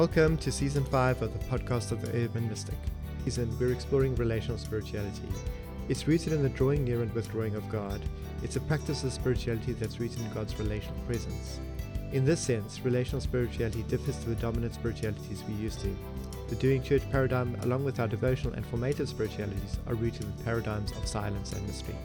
Welcome to season five of the podcast of the Urban Mystic. Season we're exploring relational spirituality. It's rooted in the drawing near and withdrawing of God. It's a practice of spirituality that's rooted in God's relational presence. In this sense, relational spirituality differs to the dominant spiritualities we used to. The doing church paradigm, along with our devotional and formative spiritualities, are rooted in paradigms of silence and mystery.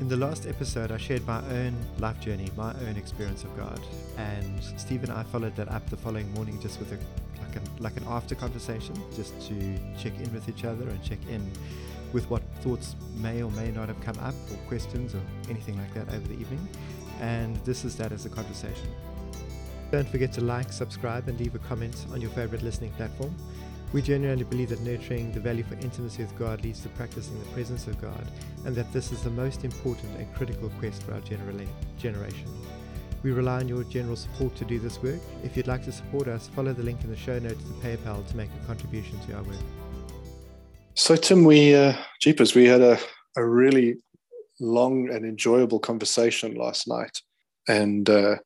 In the last episode, I shared my own life journey, my own experience of God, and Steve and I followed that up the following morning just with a like, a, like an after conversation, just to check in with each other and check in with what thoughts may or may not have come up, or questions, or anything like that over the evening. And this is that as a conversation. Don't forget to like, subscribe, and leave a comment on your favorite listening platform. We genuinely believe that nurturing the value for intimacy with God leads to practicing the presence of God, and that this is the most important and critical quest for our generation. We rely on your general support to do this work. If you'd like to support us, follow the link in the show notes to PayPal to make a contribution to our work. So, Tim, we, uh, Jeepers, we had a, a really long and enjoyable conversation last night. And uh,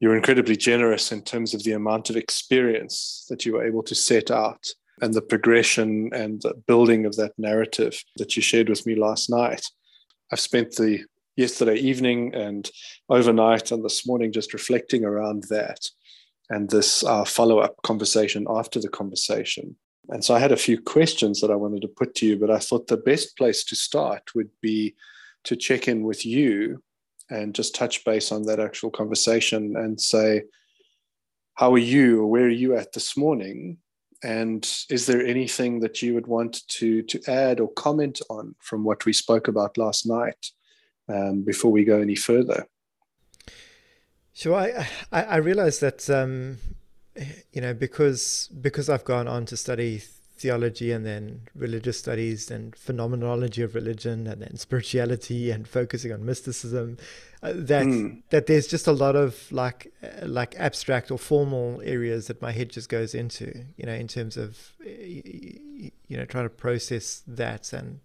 you're incredibly generous in terms of the amount of experience that you were able to set out and the progression and the building of that narrative that you shared with me last night. I've spent the yesterday evening and overnight and this morning just reflecting around that and this uh, follow up conversation after the conversation. And so I had a few questions that I wanted to put to you, but I thought the best place to start would be to check in with you and just touch base on that actual conversation and say, how are you or where are you at this morning? And is there anything that you would want to, to add or comment on from what we spoke about last night um, before we go any further? So I, I, I realize that, um, you know, because, because I've gone on to study theology and then religious studies and phenomenology of religion and then spirituality and focusing on mysticism uh, that mm. that there's just a lot of like uh, like abstract or formal areas that my head just goes into you know in terms of you know trying to process that and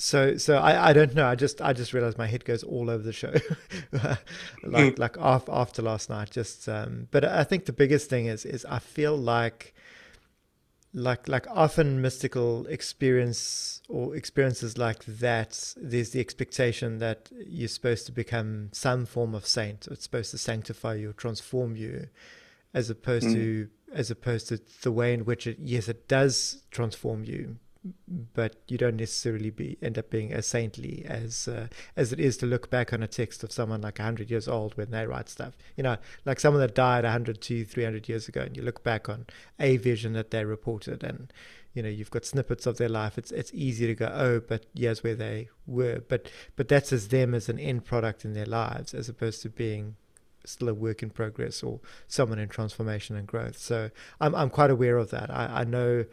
so so I, I don't know I just I just realized my head goes all over the show like mm. like after, after last night just um but I think the biggest thing is is I feel like like like often mystical experience or experiences like that there's the expectation that you're supposed to become some form of saint it's supposed to sanctify you or transform you as opposed mm. to as opposed to the way in which it yes it does transform you but you don't necessarily be end up being as saintly as uh, as it is to look back on a text of someone like 100 years old when they write stuff. You know like someone that died 100 to 300 years ago and you look back on a vision that they reported and you know you've got snippets of their life. It's it's easy to go oh but here's where they were. But but that's as them as an end product in their lives as opposed to being still a work in progress or someone in transformation and growth. So i'm i'm quite aware of that. I i know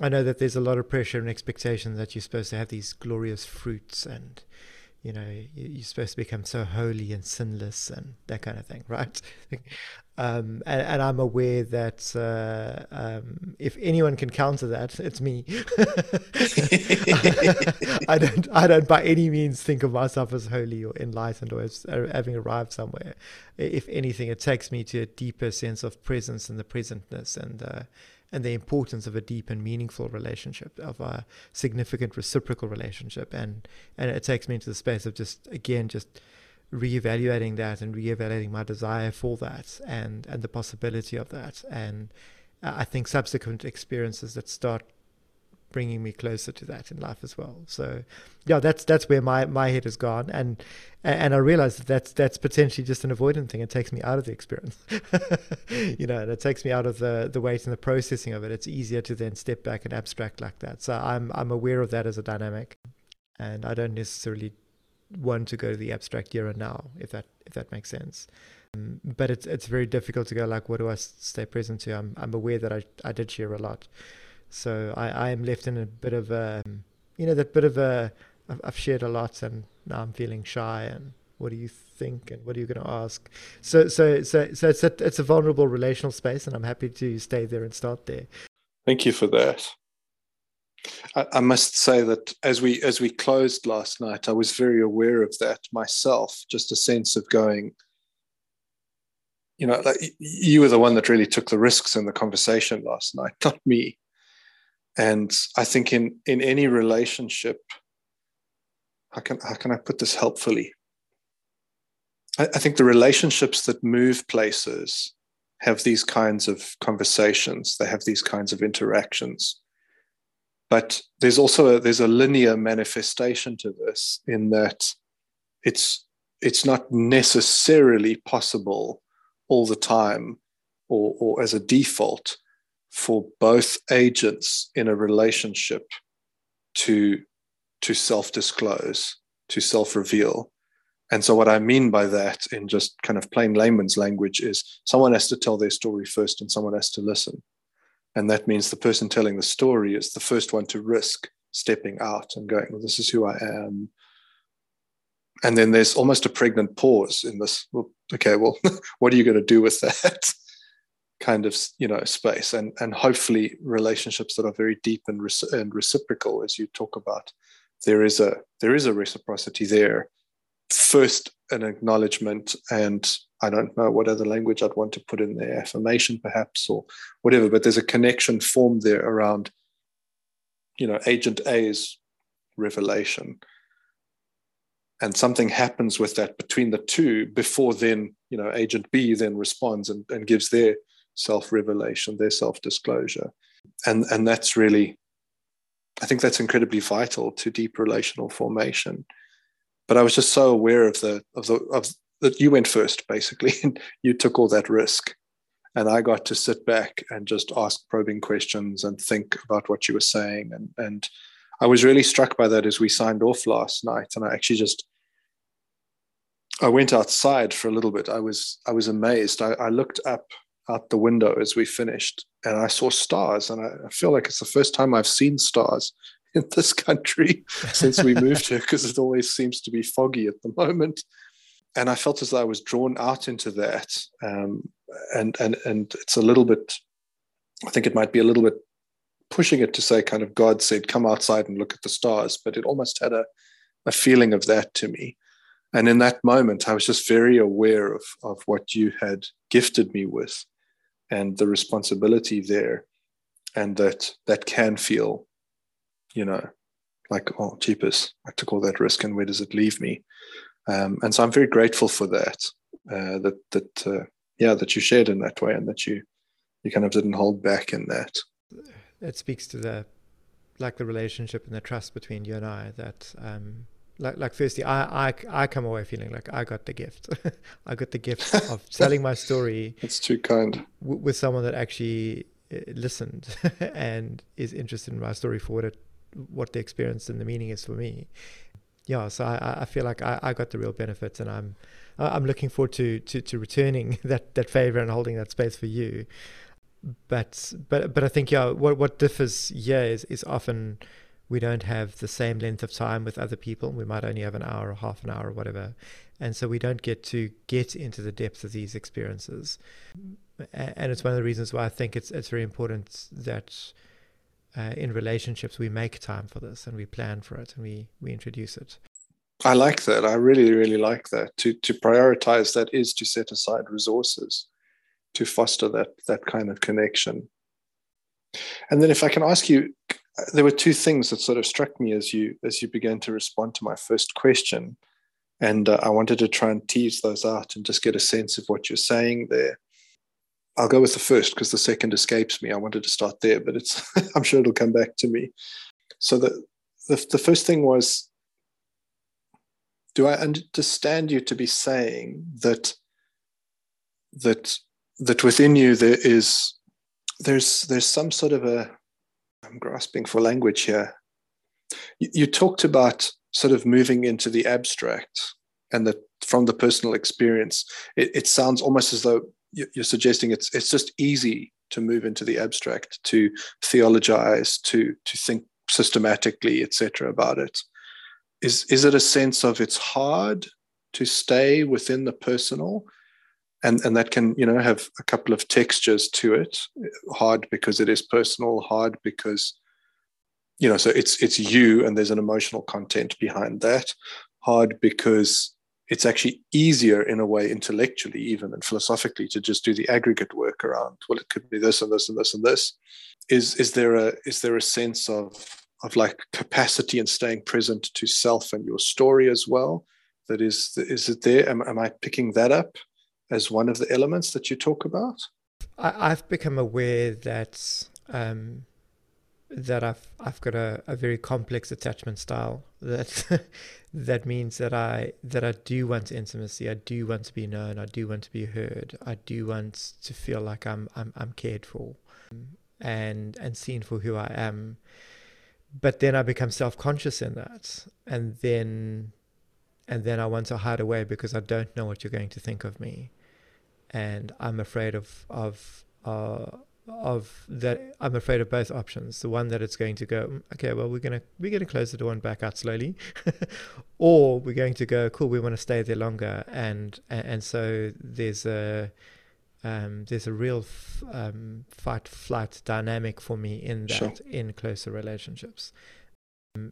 I know that there's a lot of pressure and expectation that you're supposed to have these glorious fruits and you know you're supposed to become so holy and sinless and that kind of thing right? Um, and, and, i'm aware that uh, um, if anyone can counter that it's me. I don't i don't by any means think of myself as holy or enlightened or as uh, having arrived somewhere. If anything it takes me to a deeper sense of presence and the presentness and uh, and the importance of a deep and meaningful relationship, of a significant reciprocal relationship. And, and it takes me into the space of just, again, just reevaluating that and reevaluating my desire for that and, and the possibility of that. And uh, I think subsequent experiences that start bringing me closer to that in life as well. So, yeah, that's that's where my, my head has gone, and and I realize that that's that's potentially just an avoidant thing. It takes me out of the experience, you know, and it takes me out of the the weight and the processing of it. It's easier to then step back and abstract like that. So I'm I'm aware of that as a dynamic, and I don't necessarily want to go to the abstract here and now, if that if that makes sense. Um, but it's it's very difficult to go like, what do I stay present to? I'm I'm aware that I I did share a lot so I, I am left in a bit of a, um, you know, that bit of a, I've shared a lot and now I'm feeling shy and what do you think and what are you going to ask? So, so, so, so it's a, it's a vulnerable relational space and I'm happy to stay there and start there. Thank you for that. I, I must say that as we as we closed last night, I was very aware of that myself. Just a sense of going, you know, like you were the one that really took the risks in the conversation last night, not me. And I think in in any relationship, how can how can I put this helpfully? I, I think the relationships that move places have these kinds of conversations. They have these kinds of interactions. But there's also a, there's a linear manifestation to this in that it's it's not necessarily possible all the time or, or as a default for both agents in a relationship to to self-disclose to self-reveal. And so what i mean by that in just kind of plain layman's language is someone has to tell their story first and someone has to listen. And that means the person telling the story is the first one to risk stepping out and going well this is who i am. And then there's almost a pregnant pause in this. Well, okay well what are you going to do with that kind of you know space. And and hopefully relationships that are very deep and, and reciprocal as you talk about there is a there is a reciprocity there. First an acknowledgement and i don't know what other language i'd want to put in there affirmation perhaps or whatever but there's a connection formed there around you know agent a's revelation. And something happens with that between the two before then you know agent b then responds and, and gives their self-revelation their self-disclosure. And and that's really i think that's incredibly vital to deep relational formation. But i was just so aware of the of the of that you went first basically. And you took all that risk. And i got to sit back and just ask probing questions and think about what you were saying. And and I was really struck by that as we signed off last night, and I actually just I went outside for a little bit. I was I was amazed. I, I looked up out the window as we finished, and I saw stars, and I, feel like it's the first time I've seen stars in this country since we moved here because it always seems to be foggy at the moment. And I felt as though I was drawn out into that, um, and and and it's a little bit. I think it might be a little bit pushing it to say kind of God said, come outside and look at the stars, but it almost had a, a feeling of that to me. And in that moment, I was just very aware of, of what you had gifted me with and the responsibility there. And that that can feel, you know, like, oh, jeepers, I took all that risk and where does it leave me? Um, and so I'm very grateful for that, uh, that, that, uh, yeah, that you shared in that way and that you, you kind of didn't hold back in that it speaks to the like the relationship and the trust between you and I that um, like like firstly I, I I come away feeling like I got the gift. I got the gift of telling my story it's too kind. w- with someone that actually uh, listened and is interested in my story for what it what the experience and the meaning is for me. Yeah so I, I feel like I, I got the real benefits and I'm I'm looking forward to to, to returning that that favor and holding that space for you. But but but I think yeah, what what differs here is is often we don't have the same length of time with other people. We might only have an hour or half an hour or whatever, and so we don't get to get into the depth of these experiences. And it's one of the reasons why I think it's it's very important that uh, in relationships we make time for this and we plan for it and we we introduce it. I like that. I really really like that. To to prioritize that is to set aside resources to foster that that kind of connection. And then, if I can ask you, there were two things that sort of struck me as you as you began to respond to my first question, and uh, I wanted to try and tease those out and just get a sense of what you're saying there. I'll go with the first because the second escapes me. I wanted to start there, but it's I'm sure it'll come back to me. So the the, the first thing was, do I understand you to be saying that that that within you there is there's there's some sort of a I'm grasping for language here. You, you talked about sort of moving into the abstract and that from the personal experience, it, it sounds almost as though you're suggesting it's it's just easy to move into the abstract, to theologize, to to think systematically, etc. about it. Is is it a sense of it's hard to stay within the personal? And and that can you know have a couple of textures to it. Hard because it is personal hard because you know so it's it's you and there's an emotional content behind that. Hard because it's actually easier in a way intellectually even and philosophically to just do the aggregate work around well it could be this and this and this and this. Is is there a is there a sense of of like capacity and staying present to self and your story as well that is is it there? Am, am i picking that up as one of the elements that you talk about I, have become aware that um, that I've I've got a, a very complex attachment style that that means that I that I do want intimacy. I do want to be known. I do want to be heard. I do want to feel like I'm I'm I'm cared for, and and seen for who I am. But then I become self conscious in that, and then and then I want to hide away because I don't know what you're going to think of me, and I'm afraid of of uh, of that I'm afraid of both options. The one that it's going to go, mm, okay, well we're gonna we're gonna close the door and back out slowly, or we're going to go, cool, we want to stay there longer, and and, and so there's a um, there's a real f- um, fight flight dynamic for me in that sure. in closer relationships.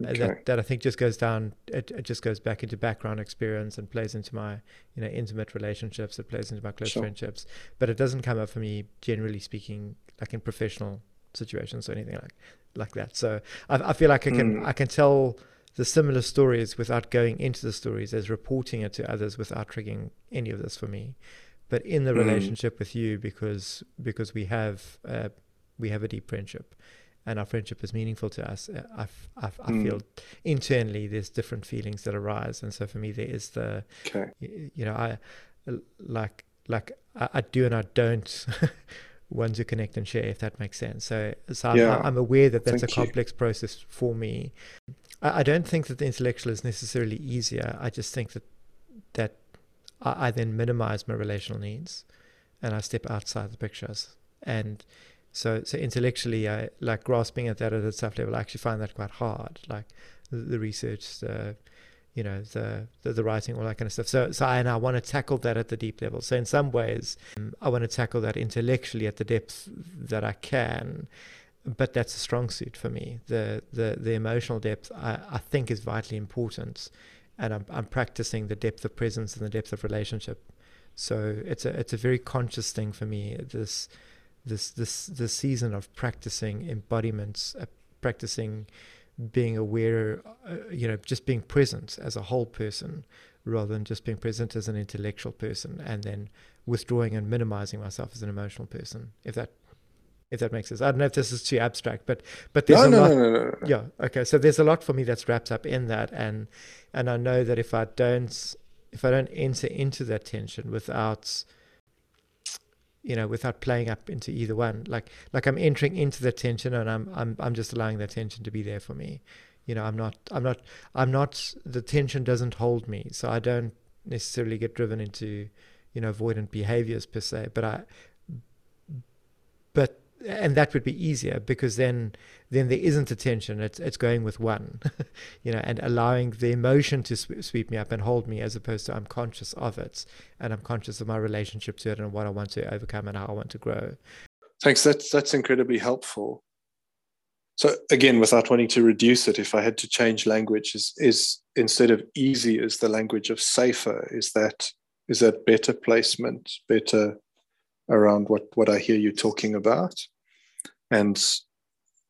Okay. That, that I think just goes down. It, it just goes back into background experience and plays into my you know intimate relationships. It plays into my close sure. friendships, but it doesn't come up for me generally speaking like in professional situations or anything like like that. So I, I feel like I can mm. I can tell the similar stories without going into the stories as reporting it to others without triggering any of this for me. But in the mm. relationship with you, because because we have uh, we have a deep friendship, and our friendship is meaningful to us, uh, I, I, I mm. feel internally there's different feelings that arise, and so for me there is the, okay. you, you know, I like like I, I do and I don't want to connect and share, if that makes sense. So, so yeah. I'm, I'm, aware that that's Thank a complex you. process for me. I, I, don't think that the intellectual is necessarily easier. I just think that that I, I then minimize my relational needs, and I step outside the pictures. And so, so intellectually, I like grasping at that at a tough level. I actually find that quite hard. Like the, the research, the you know the, the, the writing all that kind of stuff so so I, and I want to tackle that at the deep level so in some ways um, I want to tackle that intellectually at the depth that I can but that's a strong suit for me the the the emotional depth I, I think is vitally important and I'm, I'm practicing the depth of presence and the depth of relationship so it's a it's a very conscious thing for me this this this this season of practicing embodiments uh, practicing being aware, uh, you know, just being present as a whole person rather than just being present as an intellectual person and then withdrawing and minimizing myself as an emotional person. If that if that makes sense. I don't know if this is too abstract, but but there's no, a no, lot. No, no, no, Yeah. Okay. So there's a lot for me that's wrapped up in that, and and I know that if I don't if I don't enter into that tension without you know, without playing up into either one. Like like I'm entering into the tension and I'm I'm I'm just allowing that tension to be there for me. You know, I'm not I'm not I'm not the tension doesn't hold me. So I don't necessarily get driven into, you know, avoidant behaviors per se. But I and that would be easier because then then there isn't a tension. It's it's going with one you know and allowing the emotion to sweep me up and hold me as opposed to I'm conscious of it and I'm conscious of my relationship to it and what I want to overcome and how I want to grow. Thanks. That's that's incredibly helpful. So again without wanting to reduce it if I had to change language is is instead of easy is the language of safer. Is that is that better placement better around what what I hear you talking about, and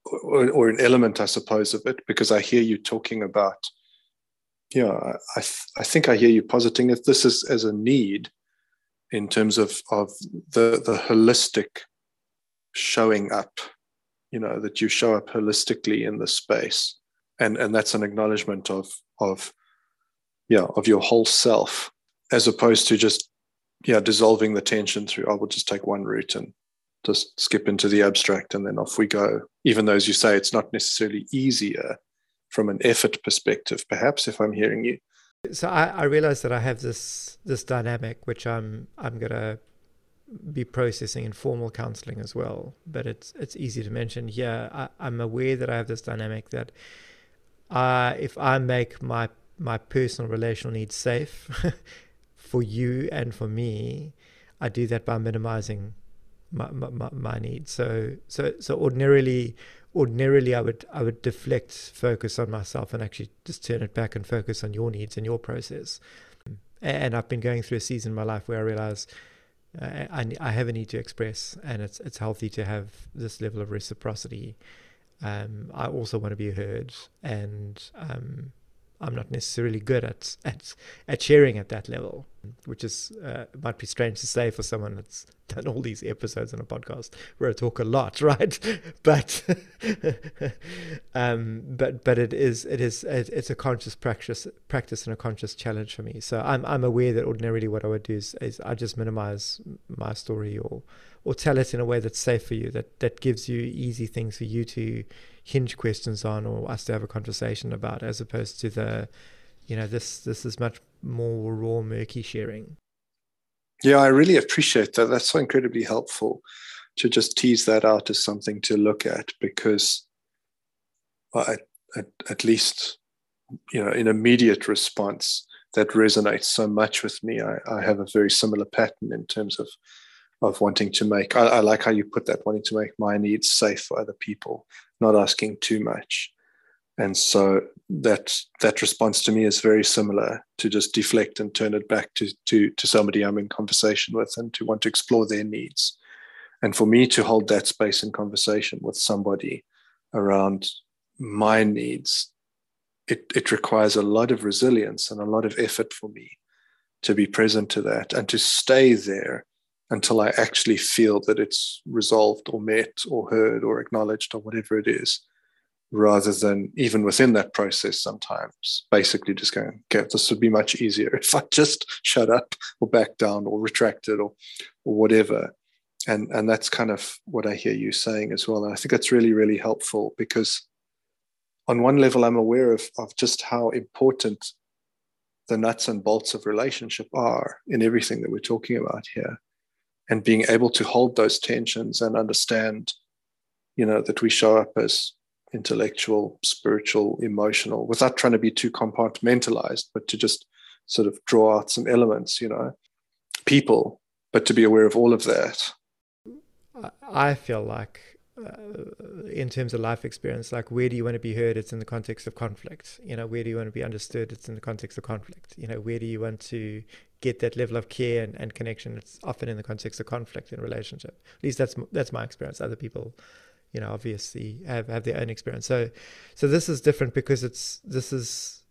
or, or an element, I suppose, of it, because I hear you talking about. Yeah, I th- I think I hear you positing if this is as a need, in terms of of the the holistic showing up, you know, that you show up holistically in the space, and and that's an acknowledgement of of yeah of your whole self as opposed to just yeah, dissolving the tension through, I will just take one route and just skip into the abstract and then off we go. Even though, as you say, it's not necessarily easier from an effort perspective, perhaps, if I'm hearing you. So I, I realize that I have this this dynamic which I'm I'm gonna be processing in formal counseling as well. But it's it's easy to mention here. I, I'm aware that I have this dynamic that uh, if I make my my personal relational needs safe for you and for me, I do that by minimizing my, my, my needs. So so so ordinarily ordinarily I would I would deflect focus on myself and actually just turn it back and focus on your needs and your process. and I've been going through a season in my life where I realize uh, I, I have a need to express, and it's it's healthy to have this level of reciprocity. Um, I also want to be heard, and um, I'm not necessarily good at at at sharing at that level, which is uh, might be strange to say for someone that's done all these episodes on a podcast where I talk a lot, right? but um, but but it is it is it's a conscious practice practice and a conscious challenge for me. So I'm I'm aware that ordinarily what I would do is, is I just minimize my story or or tell it in a way that's safe for you that that gives you easy things for you to hinge questions on or us to have a conversation about as opposed to the you know this this is much more raw murky sharing. Yeah i really appreciate that. That's so incredibly helpful to just tease that out as something to look at because well, at, at, at least you know in immediate response that resonates so much with me. I, I have a very similar pattern in terms of of wanting to make. I, I, like how you put that wanting to make my needs safe for other people not asking too much. And so that that response to me is very similar to just deflect and turn it back to to to somebody i'm in conversation with and to want to explore their needs. And for me to hold that space in conversation with somebody around my needs it, it requires a lot of resilience and a lot of effort for me to be present to that and to stay there until I actually feel that it's resolved or met or heard or acknowledged or whatever it is, rather than even within that process, sometimes basically just going, okay, this would be much easier if I just shut up or back down or retracted or, or whatever. And, and that's kind of what I hear you saying as well. And I think that's really, really helpful because on one level, I'm aware of, of just how important the nuts and bolts of relationship are in everything that we're talking about here and being able to hold those tensions and understand you know that we show up as intellectual spiritual emotional without trying to be too compartmentalized but to just sort of draw out some elements you know people but to be aware of all of that. I feel like uh, in terms of life experience like where do you want to be heard? It's in the context of conflict. You know where do you want to be understood? It's in the context of conflict. You know where do you want to get that level of care and, and connection it's often in the context of conflict in relationship. At least that's that's my experience. Other people you know obviously have, have their own experience. So so this is different because it's this is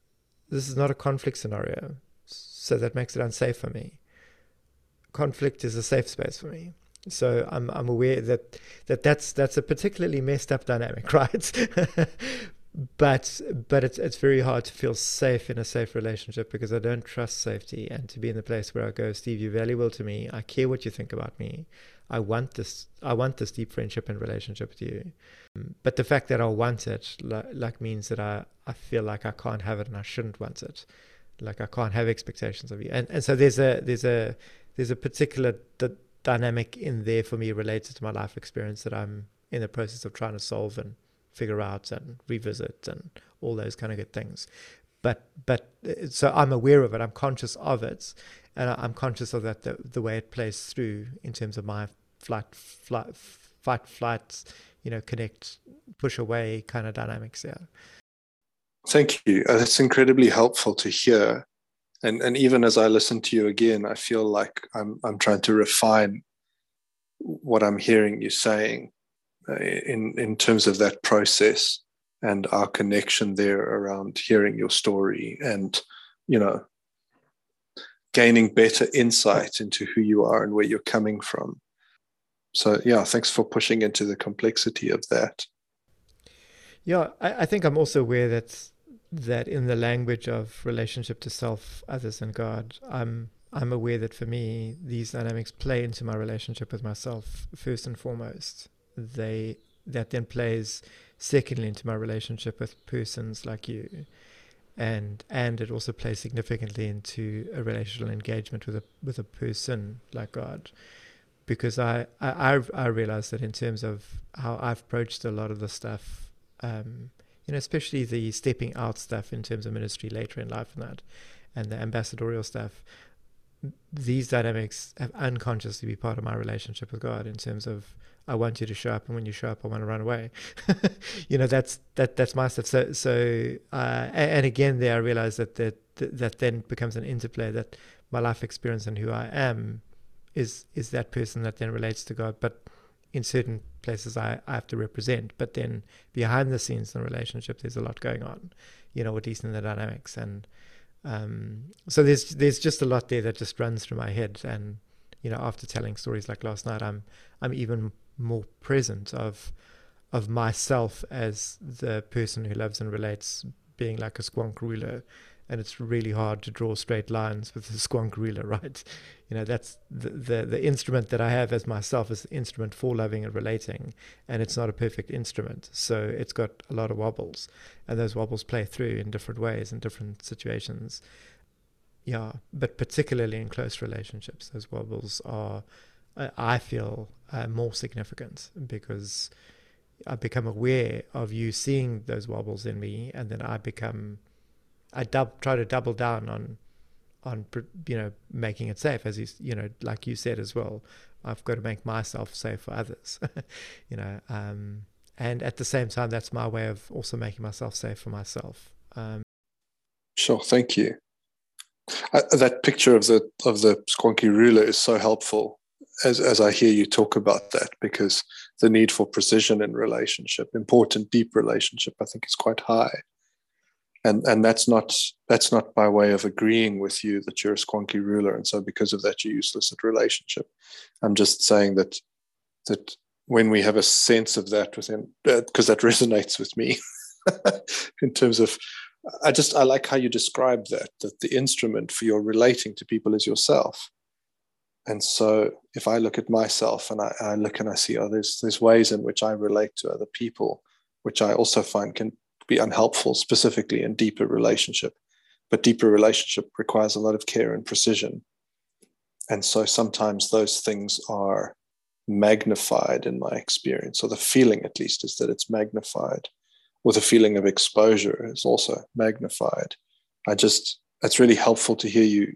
this is not a conflict scenario. So that makes it unsafe for me. Conflict is a safe space for me. So I'm I'm aware that that that's that's a particularly messed up dynamic, right? But but it's it's very hard to feel safe in a safe relationship because I don't trust safety and to be in the place where I go, Steve, you're valuable to me. I care what you think about me. I want this I want this deep friendship and relationship with you. But the fact that I want it like, like means that I, I feel like I can't have it and I shouldn't want it. Like I can't have expectations of you. And and so there's a there's a there's a particular dynamic in there for me related to my life experience that I'm in the process of trying to solve and figure out and revisit and all those kind of good things. But but uh, so I'm aware of it. I'm conscious of it, and I'm conscious of that the, the way it plays through in terms of my flight, flight, fight, flight, you know, connect, push away kind of dynamics Yeah. Thank you. Uh, that's incredibly helpful to hear and and even as I listen to you again, I feel like I'm I'm trying to refine what I'm hearing you saying uh, Uh, in in terms of that process and our connection there around hearing your story and you know gaining better insight into who you are and where you're coming from. So yeah, thanks for pushing into the complexity of that. Yeah, I, I think I'm also aware that that in the language of relationship to self, others, and God, I'm I'm aware that for me these dynamics play into my relationship with myself first and foremost. They that then plays secondly into my relationship with persons like you, and and it also plays significantly into a relational engagement with a with a person like God, because I I I realize that in terms of how I've approached a lot of the stuff. Um, you know, especially the stepping out stuff in terms of ministry later in life and that, and the ambassadorial stuff. These dynamics have unconsciously be part of my relationship with God in terms of I want you to show up, and when you show up, I want to run away. you know, that's that that's my stuff. So so uh, and again, there I realize that that that then becomes an interplay that my life experience and who I am is is that person that then relates to God. But in certain places I, I have to represent. But then behind the scenes in the relationship there's a lot going on, you know, with these in the dynamics and um, so there's there's just a lot there that just runs through my head and you know after telling stories like last night I'm I'm even more present of of myself as the person who loves and relates being like a squonk ruler and it's really hard to draw straight lines with a squonk ruler right? You know that's the, the the instrument that i have as myself is the instrument for loving and relating and it's not a perfect instrument. So it's got a lot of wobbles and those wobbles play through in different ways in different situations. Yeah but particularly in close relationships those wobbles are i feel uh, more significant because I become aware of you seeing those wobbles in me, and then I become, I dub, try to double down on, on you know making it safe, as you you know like you said as well. I've got to make myself safe for others, you know, um, and at the same time, that's my way of also making myself safe for myself. Um, sure, thank you. Uh, that picture of the of the squonky ruler is so helpful as, as I hear you talk about that, because the need for precision in relationship, important deep relationship, I think is quite high. And and that's not that's not by way of agreeing with you that you're a squonky ruler, and so because of that you're useless at relationship. I'm just saying that that when we have a sense of that within, because uh, that resonates with me in terms of I just I like how you describe that that the instrument for your relating to people is yourself and so if I look at myself and I, I, look and I see, oh, there's there's ways in which I relate to other people, which I also find can be unhelpful, specifically in deeper relationship. But deeper relationship requires a lot of care and precision. And so sometimes those things are magnified in my experience, or the feeling at least is that it's magnified, or the feeling of exposure is also magnified. I just, it's really helpful to hear you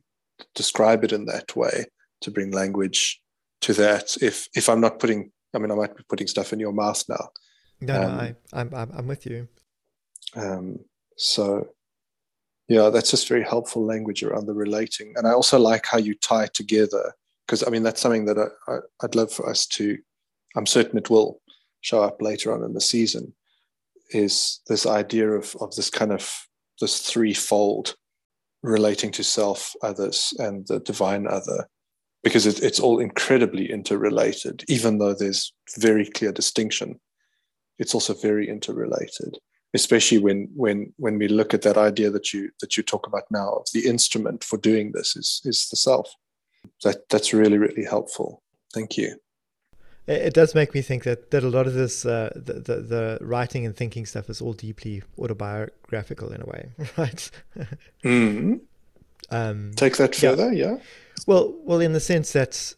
describe it in that way to bring language to that. If if I'm not putting, I mean, I might be putting stuff in your mouth now. No, um, no, I, I'm I'm with you. Um, so, yeah, that's just very helpful language around the relating, and I also like how you tie together because I mean that's something that I, I I'd love for us to. I'm certain it will show up later on in the season. Is this idea of of this kind of this threefold relating to self, others, and the divine other because it, it's all incredibly interrelated, even though there's very clear distinction. It's also very interrelated, especially when when when we look at that idea that you that you talk about now of the instrument for doing this is is the self. That that's really really helpful. Thank you. It does make me think that, that a lot of this, uh, the, the, the writing and thinking stuff is all deeply autobiographical in a way, right? mm-hmm. Um, Take that further, yeah. yeah. Well, well, in the sense that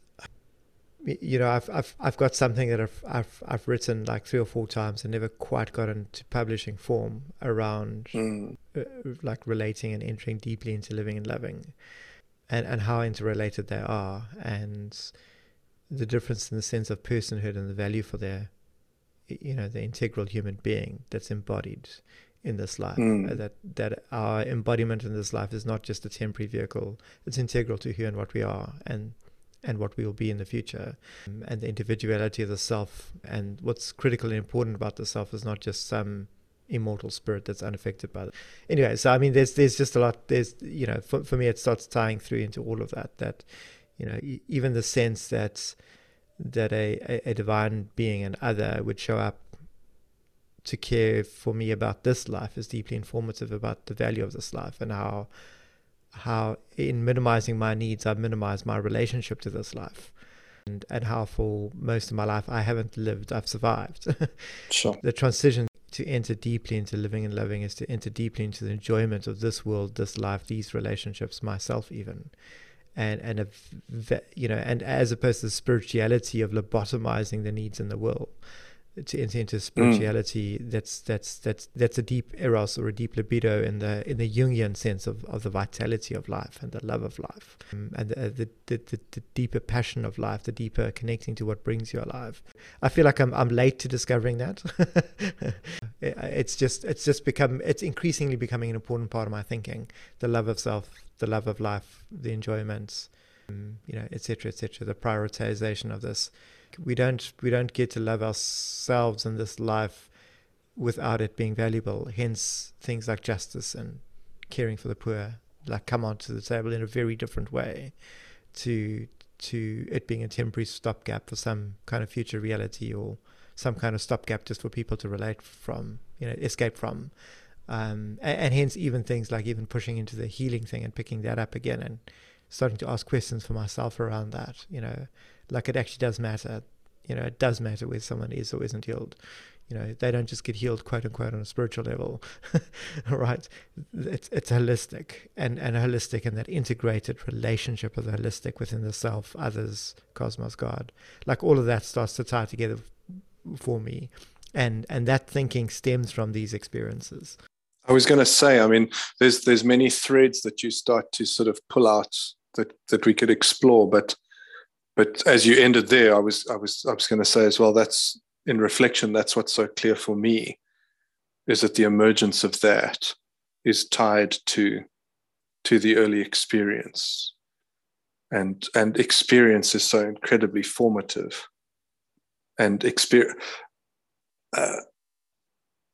you know, I've I've I've got something that I've I've I've written like three or four times and never quite got into publishing form around mm. uh, like relating and entering deeply into living and loving, and and how interrelated they are, and the difference in the sense of personhood and the value for their, you know, the integral human being that's embodied in this life. Mm. That that our embodiment in this life is not just a temporary vehicle; it's integral to who and what we are, and and what we will be in the future. Um, and the individuality of the self, and what's critical and important about the self is not just some immortal spirit that's unaffected by it. Anyway, so I mean, there's there's just a lot. There's you know, for for me, it starts tying through into all of that. That you know, even the sense that that a, a, a divine being and other would show up to care for me about this life is deeply informative about the value of this life and how how in minimizing my needs I've minimized my relationship to this life and and how for most of my life I haven't lived I've survived. Sure. The transition to enter deeply into living and loving is to enter deeply into the enjoyment of this world this life these relationships myself even. And and a you know and as opposed to the spirituality of lobotomizing the needs in the world to enter into spirituality mm. that's that's that's that's a deep eros or a deep libido in the in the Jungian sense of, of the vitality of life and the love of life. Um, and the, the, the, the, deeper passion of life the deeper connecting to what brings you alive. I feel like I'm I'm late to discovering that. It's just it's just become it's increasingly becoming an important part of my thinking. The love of self the love of life the enjoyments um, you know etc etc the prioritization of this we don't we don't get to love ourselves in this life without it being valuable. Hence, things like justice and caring for the poor like come onto the table in a very different way to to it being a temporary stopgap for some kind of future reality or some kind of stopgap just for people to relate from, you know, escape from. Um, and, and, hence even things like even pushing into the healing thing and picking that up again and starting to ask questions for myself around that, you know, like it actually does matter. You know, it does matter whether someone is or isn't healed. You know, they don't just get healed, quote unquote, on a spiritual level, right? It's it's holistic and and holistic and that integrated relationship of the holistic within the self, others, cosmos, God. Like all of that starts to tie together for me, and and that thinking stems from these experiences. I was going to say, I mean, there's there's many threads that you start to sort of pull out that that we could explore, but but as you ended there, I was I was I was going to say as well. That's in reflection. That's what's so clear for me, is that the emergence of that is tied to to the early experience, and and experience is so incredibly formative, and experience. Uh,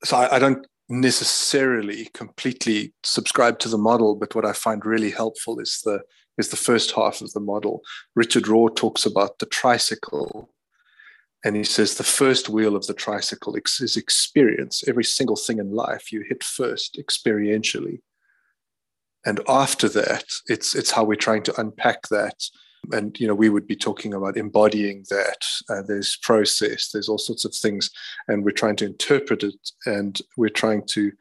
so I, I don't necessarily completely subscribe to the model, but what I find really helpful is the is the first half of the model. Richard Rohr talks about the tricycle. And he says the first wheel of the tricycle is experience. Every single thing in life you hit first experientially. And after that, it's, it's how we're trying to unpack that. And, you know, we would be talking about embodying that. Uh, there's process, there's all sorts of things. And we're trying to interpret it and we're trying to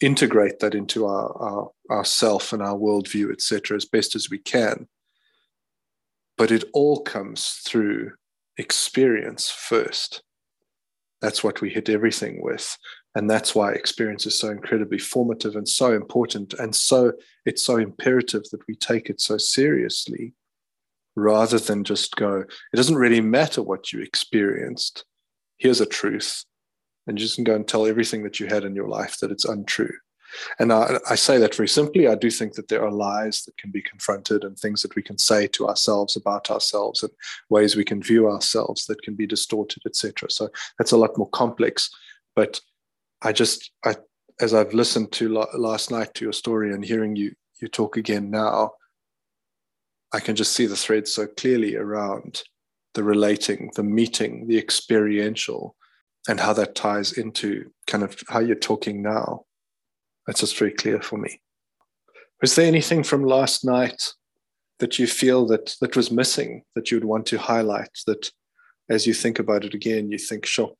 integrate that into our, our, our self and our worldview, etc., as best as we can. But it all comes through experience first. That's what we hit everything with. And that's why experience is so incredibly formative and so important. And so it's so imperative that we take it so seriously rather than just go, it doesn't really matter what you experienced. Here's a truth and you just can go and tell everything that you had in your life that it's untrue. And I, I, say that very simply. I do think that there are lies that can be confronted and things that we can say to ourselves about ourselves and ways we can view ourselves that can be distorted, etc. So that's a lot more complex. But I just, I, as I've listened to last night to your story and hearing you you talk again now, I can just see the thread so clearly around the relating, the meeting, the experiential, and how that ties into kind of how you're talking now. That's just very clear for me. Was there anything from last night that you feel that that was missing that you'd want to highlight that as you think about it again, you think, sure,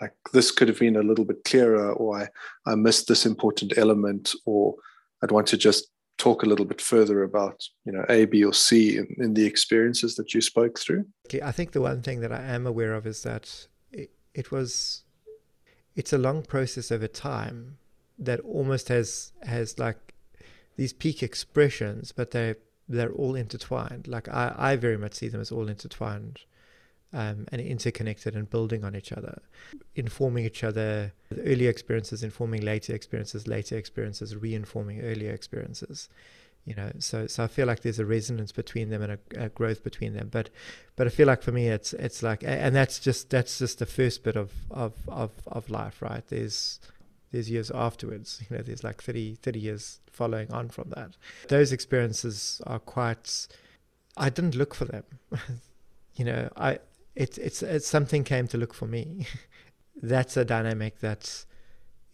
like this could have been a little bit clearer, or I, I missed this important element, or I'd want to just talk a little bit further about, you know, A, B, or C in, in the experiences that you spoke through? I think the one thing that I am aware of is that it was it's a long process over time that almost has has like these peak expressions, but they they're all intertwined. Like I, I very much see them as all intertwined um, and interconnected and building on each other, informing each other. Earlier experiences informing later experiences, later experiences reinforming earlier experiences you know so so i feel like there's a resonance between them and a, a, growth between them. But but i feel like for me it's it's like and that's just that's just the first bit of of of, of life right? There's there's years afterwards you know there's like 30 30 years following on from that. Those experiences are quite i didn't look for them. You know i it's it's it's something came to look for me. That's a dynamic that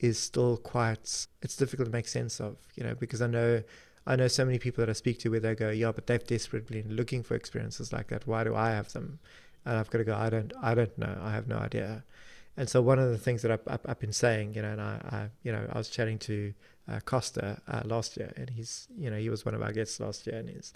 is still quite it's difficult to make sense of you know because i know I know so many people that I speak to where they go, yeah, but they've desperately been looking for experiences like that. Why do I have them? And I've got to go, I don't, I don't know. I have no idea. And so one of the things that I've, I've been saying, you know, and I, I, you know, I was chatting to uh, Costa uh, last year, and he's, you know, he was one of our guests last year, and he's,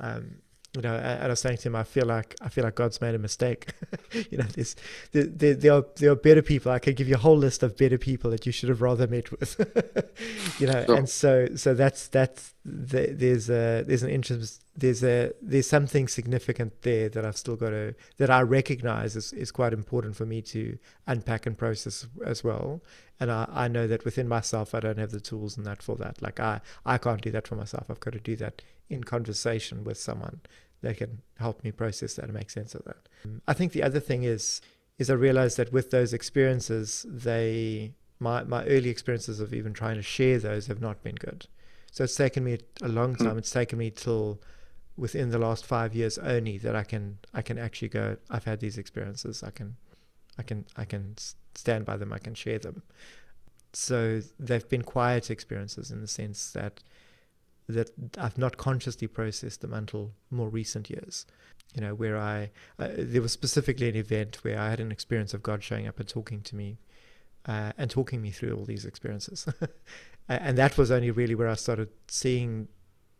um, you know, and I was saying to him, I feel like I feel like God's made a mistake. you know, there's there, there, there, are there are better people. I could give you a whole list of better people that you should have rather met with. you know, sure. and so so that's that's the, there's a there's an interest there's a there's something significant there that I've still got to that I recognize is, is quite important for me to unpack and process as well. And I, I know that within myself I don't have the tools and that for that. Like I I can't do that for myself. I've got to do that in conversation with someone that can help me process that and make sense of that. I think the other thing is is I realized that with those experiences, they my my early experiences of even trying to share those have not been good. So it's taken me a long hmm. time. Mm. It's taken me till within the last five years only that I can I can actually go. I've had these experiences. I can I can I can stand by them. I can share them. So they've been quiet experiences in the sense that that I've not consciously processed them until more recent years. You know, where I, uh, there was specifically an event where I had an experience of God showing up and talking to me uh, and talking me through all these experiences. and that was only really where I started seeing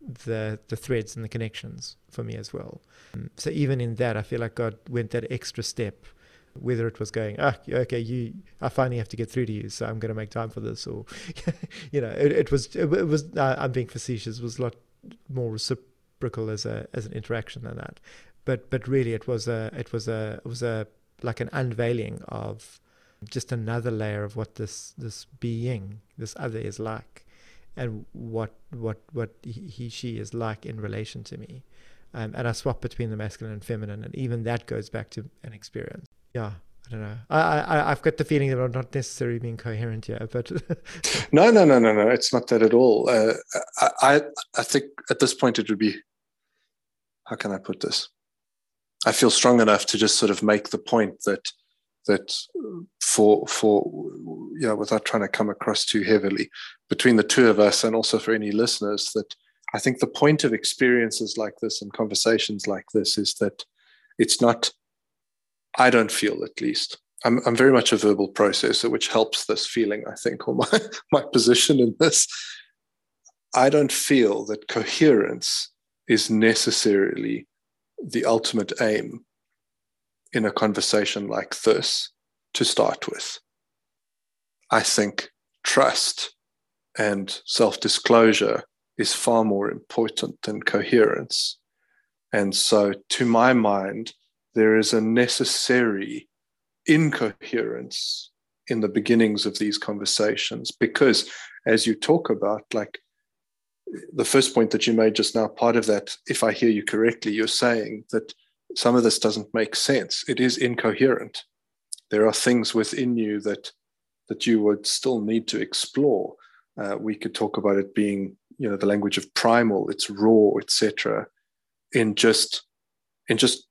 the the threads and the connections for me as well. Um, so even in that, I feel like God went that extra step whether it was going, ah, okay, you, I finally have to get through to you, so I'm going to make time for this, or, you know, it, it was, it, was, uh, I'm being facetious, it was a lot more reciprocal as a, as an interaction than that. But, but really it was a, it was a, it was a, like an unveiling of just another layer of what this, this being, this other is like, and what, what, what he, she is like in relation to me. Um, and I swap between the masculine and feminine, and even that goes back to an experience yeah, I don't know. I, I I've got the feeling that I'm not necessarily being coherent here, but no, no, no, no, no. It's not that at all. Uh, I I think at this point it would be. How can I put this? I feel strong enough to just sort of make the point that that for for yeah, without trying to come across too heavily, between the two of us and also for any listeners, that I think the point of experiences like this and conversations like this is that it's not I don't feel at least. I'm, I'm very much a verbal processor, which helps this feeling, I think, or my, my position in this. I don't feel that coherence is necessarily the ultimate aim in a conversation like this to start with. I think trust and self disclosure is far more important than coherence. And so, to my mind, there is a necessary incoherence in the beginnings of these conversations because as you talk about like the first point that you made just now part of that if i hear you correctly you're saying that some of this doesn't make sense it is incoherent there are things within you that that you would still need to explore uh, we could talk about it being you know the language of primal it's raw etc in just in just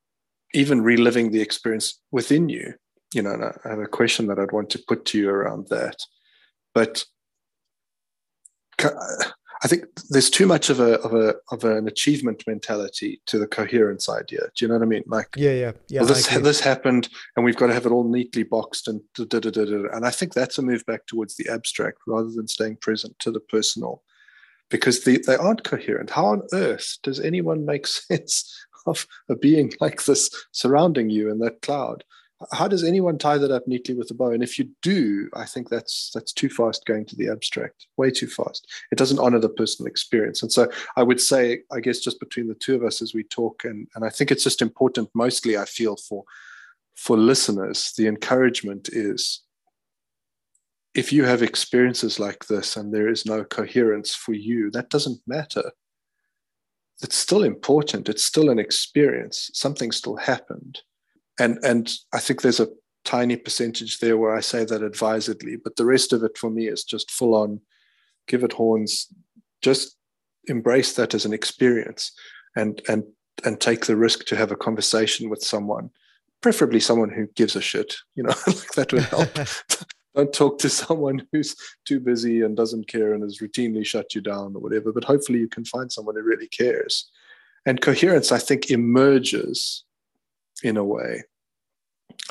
even reliving the experience within you. You know, I have a question that I'd want to put to you around that. But I think there's too much of a of a of an achievement mentality to the coherence idea. Do you know what I mean? Like, yeah, yeah, yeah. Well, this this happened, and we've got to have it all neatly boxed and da, da, da, da. and I think that's a move back towards the abstract rather than staying present to the personal, because they aren't coherent. How on earth does anyone make sense of a being like this surrounding you in that cloud how does anyone tie that up neatly with a bow and if you do i think that's that's too fast going to the abstract way too fast it doesn't honor the personal experience and so i would say i guess just between the two of us as we talk and and i think it's just important mostly i feel for for listeners the encouragement is if you have experiences like this and there is no coherence for you that doesn't matter it's still important. It's still an experience. Something still happened. And and I think there's a tiny percentage there where I say that advisedly, but the rest of it for me is just full on give it horns, just embrace that as an experience and and and take the risk to have a conversation with someone, preferably someone who gives a shit, you know, like that would help. don't talk to someone who's too busy and doesn't care and has routinely shut you down or whatever. But hopefully, you can find someone who really cares. And coherence, I think, emerges in a way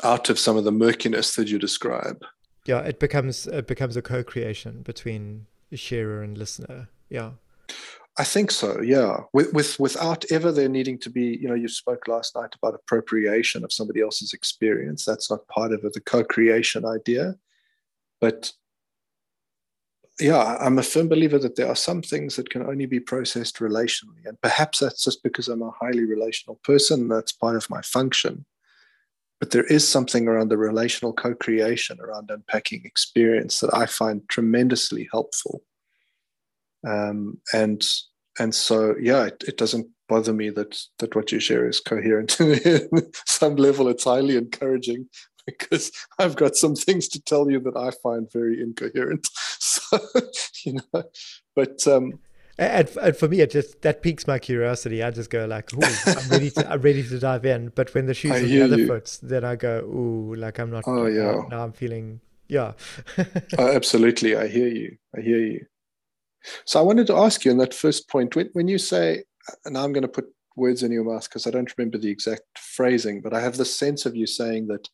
out of some of the murkiness that you describe. Yeah, it becomes it becomes a co-creation between the sharer and listener. Yeah. I think so, yeah. With, with without ever there needing to be, you know, you spoke last night about appropriation of somebody else's experience. That's not part of it, the co-creation idea. But yeah, I'm a firm believer that there are some things that can only be processed relationally. And perhaps that's just because I'm a highly relational person. That's part of my function. But there is something around the relational co creation, around unpacking experience that I find tremendously helpful. Um, and and so yeah, it, it doesn't bother me that that what you share is coherent. Some level, it's highly encouraging because I've got some things to tell you that I find very incoherent. So, you know, but um, and, and for me, it just that piques my curiosity. I just go like, "Ooh, I'm ready to, I'm ready to dive in." But when the shoes are on the other you. foot, then I go, "Ooh, like I'm not." Oh yeah. Now I'm feeling, yeah. oh, absolutely, I hear you. I hear you. So I wanted to ask you on that first point when, when you say, and I'm going to put words in your mouth because I don't remember the exact phrasing, but I have the sense of you saying that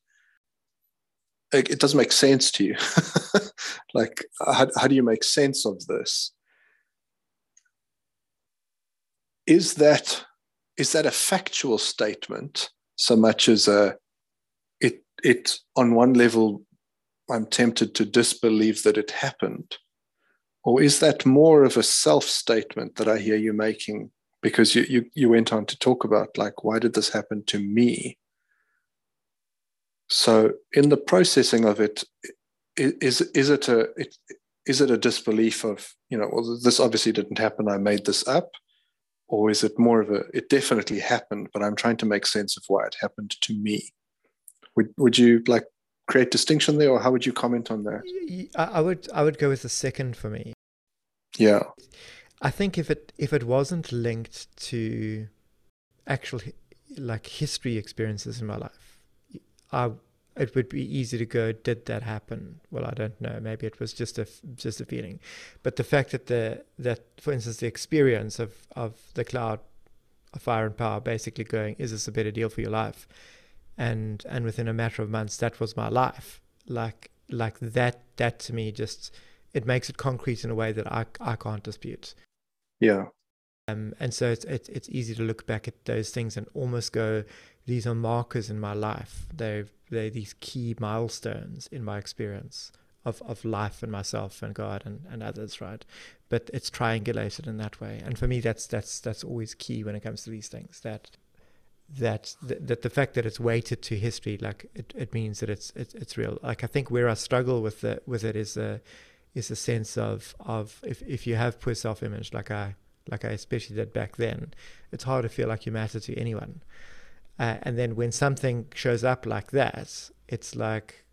it doesn't make sense to you. like, how, how do you make sense of this? Is that is that a factual statement so much as a it it on one level I'm tempted to disbelieve that it happened? Or is that more of a self statement that I hear you making? Because you, you, you went on to talk about, like, why did this happen to me? So, in the processing of it, is is it a it, is it a disbelief of you know well this obviously didn't happen I made this up, or is it more of a it definitely happened but I'm trying to make sense of why it happened to me? Would would you like create distinction there, or how would you comment on that? I would I would go with the second for me. Yeah, I think if it if it wasn't linked to actual like history experiences in my life, I it would be easy to go, did that happen? Well, I don't know. Maybe it was just a just a feeling, but the fact that the that for instance the experience of of the cloud of fire and power basically going, is this a better deal for your life? and and within a matter of months that was my life like like that that to me just it makes it concrete in a way that I, I can't dispute yeah um, and so it's, it's it's easy to look back at those things and almost go these are markers in my life they're they're these key milestones in my experience of, of life and myself and God and, and others, right? But it's triangulated in that way. And for me that's that's that's always key when it comes to these things. That that that the fact that it's weighted to history, like it, it means that it's, it's it's real. Like I think where I struggle with the with it is a is a sense of of if if you have poor self image, like I like I especially did back then, it's hard to feel like you matter to anyone. Uh, and then when something shows up like that, it's like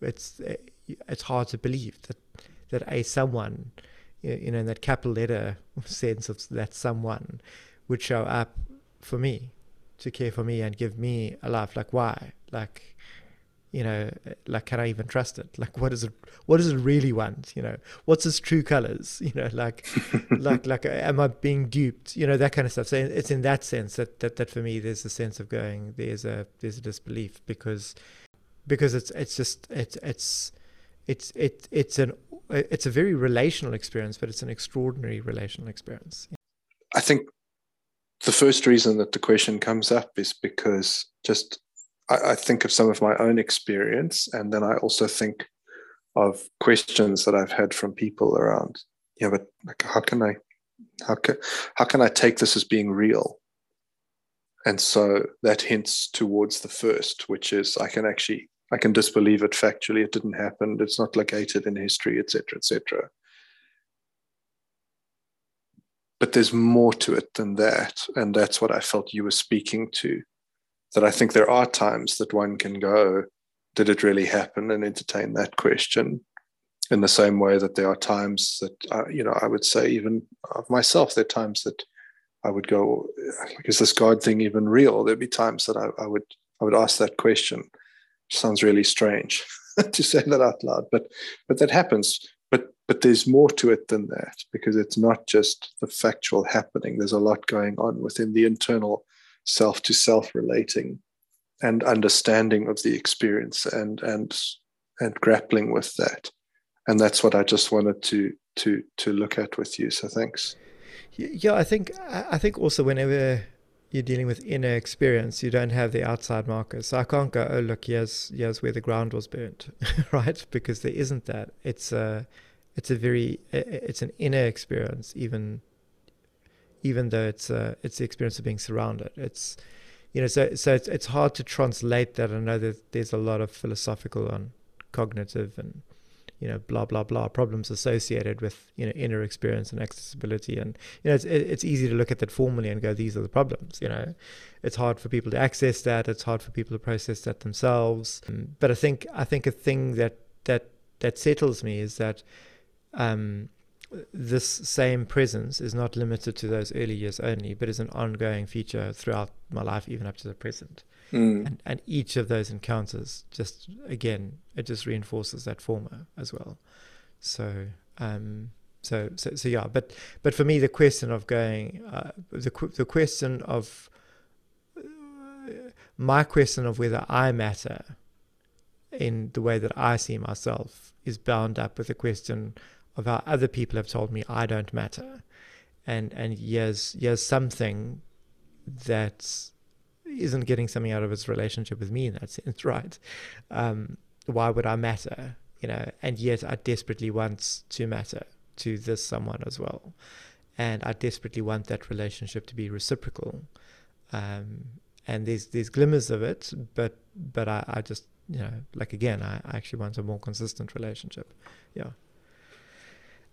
it's it's hard to believe that that a someone, you know, in that capital letter sense of that someone, would show up for me to care for me and give me a life. Like why? Like you know like can i even trust it? Like what is it what does it really want you know? What's its true colors you know? Like like like am i being duped? You know that kind of stuff. So it's in that sense that, that that for me there's a sense of going there's a there's a disbelief because because it's it's just it's it's it's it, it's an it's a very relational experience but it's an extraordinary relational experience. I think the first reason that the question comes up is because just I, I, think of some of my own experience, and then I also think of questions that I've had from people around. Yeah, but like, how can I, how can, how can I take this as being real? And so that hints towards the first, which is I can actually I can disbelieve it factually. It didn't happen. It's not located in history, etc., etc. but there's more to it than that. And that's what I felt you were speaking to. That I think there are times that one can go, did it really happen? And entertain that question in the same way that there are times that, uh, you know, I would say, even of myself, there are times that I would go, is this God thing even real? There'd be times that I, I would I would ask that question. It sounds really strange to say that out loud, but but that happens but but there's more to it than that because it's not just the factual happening. There's a lot going on within the internal self to self relating and understanding of the experience and and and grappling with that. And that's what I just wanted to to to look at with you. So thanks. Yeah, I think I think also whenever you're dealing with inner experience, you don't have the outside markers. So I can't go, oh look, here's here's where the ground was burnt, right? Because there isn't that. It's a it's a very it's an inner experience, even even though it's a, it's the experience of being surrounded. It's you know, so so it's it's hard to translate that. I know that there's a lot of philosophical and cognitive and you know blah blah blah problems associated with you know inner experience and accessibility and you know it's it's easy to look at that formally and go these are the problems you know it's hard for people to access that it's hard for people to process that themselves but i think i think a thing that that that settles me is that um, this same presence is not limited to those early years only, but is an ongoing feature throughout my life, even up to the present. Mm. And, and each of those encounters just, again, it just reinforces that former as well. So, um, so, so, so yeah, but, but for me, the question of going, uh, the, the question of, uh, my question of whether I matter in the way that I see myself is bound up with the question of how other people have told me I don't matter. And and here's here's something that isn't getting something out of its relationship with me in that sense, right? Um, why would I matter? You know, and yet I desperately want to matter to this someone as well. And I desperately want that relationship to be reciprocal. Um, and there's there's glimmers of it, but but I, I just you know, like again, I, I actually want a more consistent relationship. Yeah.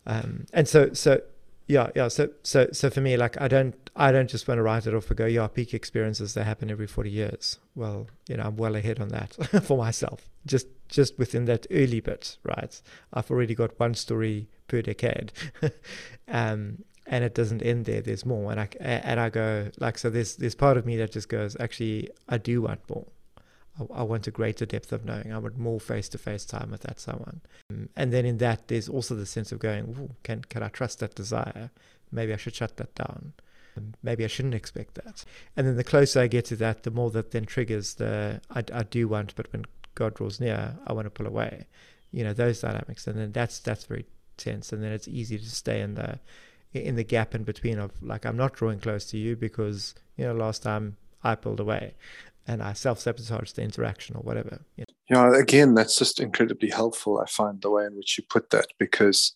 Um, and so, so yeah, yeah. So, so, so for me, like, I don't, I don't just want to write it off and go, yeah, peak experiences they happen every forty years. Well, you know, I'm well ahead on that for myself. Just, just within that early bit, right? I've already got one story per decade, um, and it doesn't end there. There's more, and I, and I go like, so there's, there's part of me that just goes, actually, I do want more. I, want a greater depth of knowing. I want more face to face time with that someone. Um, and then in that, there's also the sense of going, can, can I trust that desire? Maybe I should shut that down. Um, maybe I shouldn't expect that. And then the closer I get to that, the more that then triggers the I, I do want, but when God draws near, I want to pull away. You know those dynamics, and then that's that's very tense. And then it's easy to stay in the in the gap in between of like I'm not drawing close to you because you know last time I pulled away and I self sabotage the interaction or whatever. You know? Yeah, again, that's just incredibly helpful. I find the way in which you put that because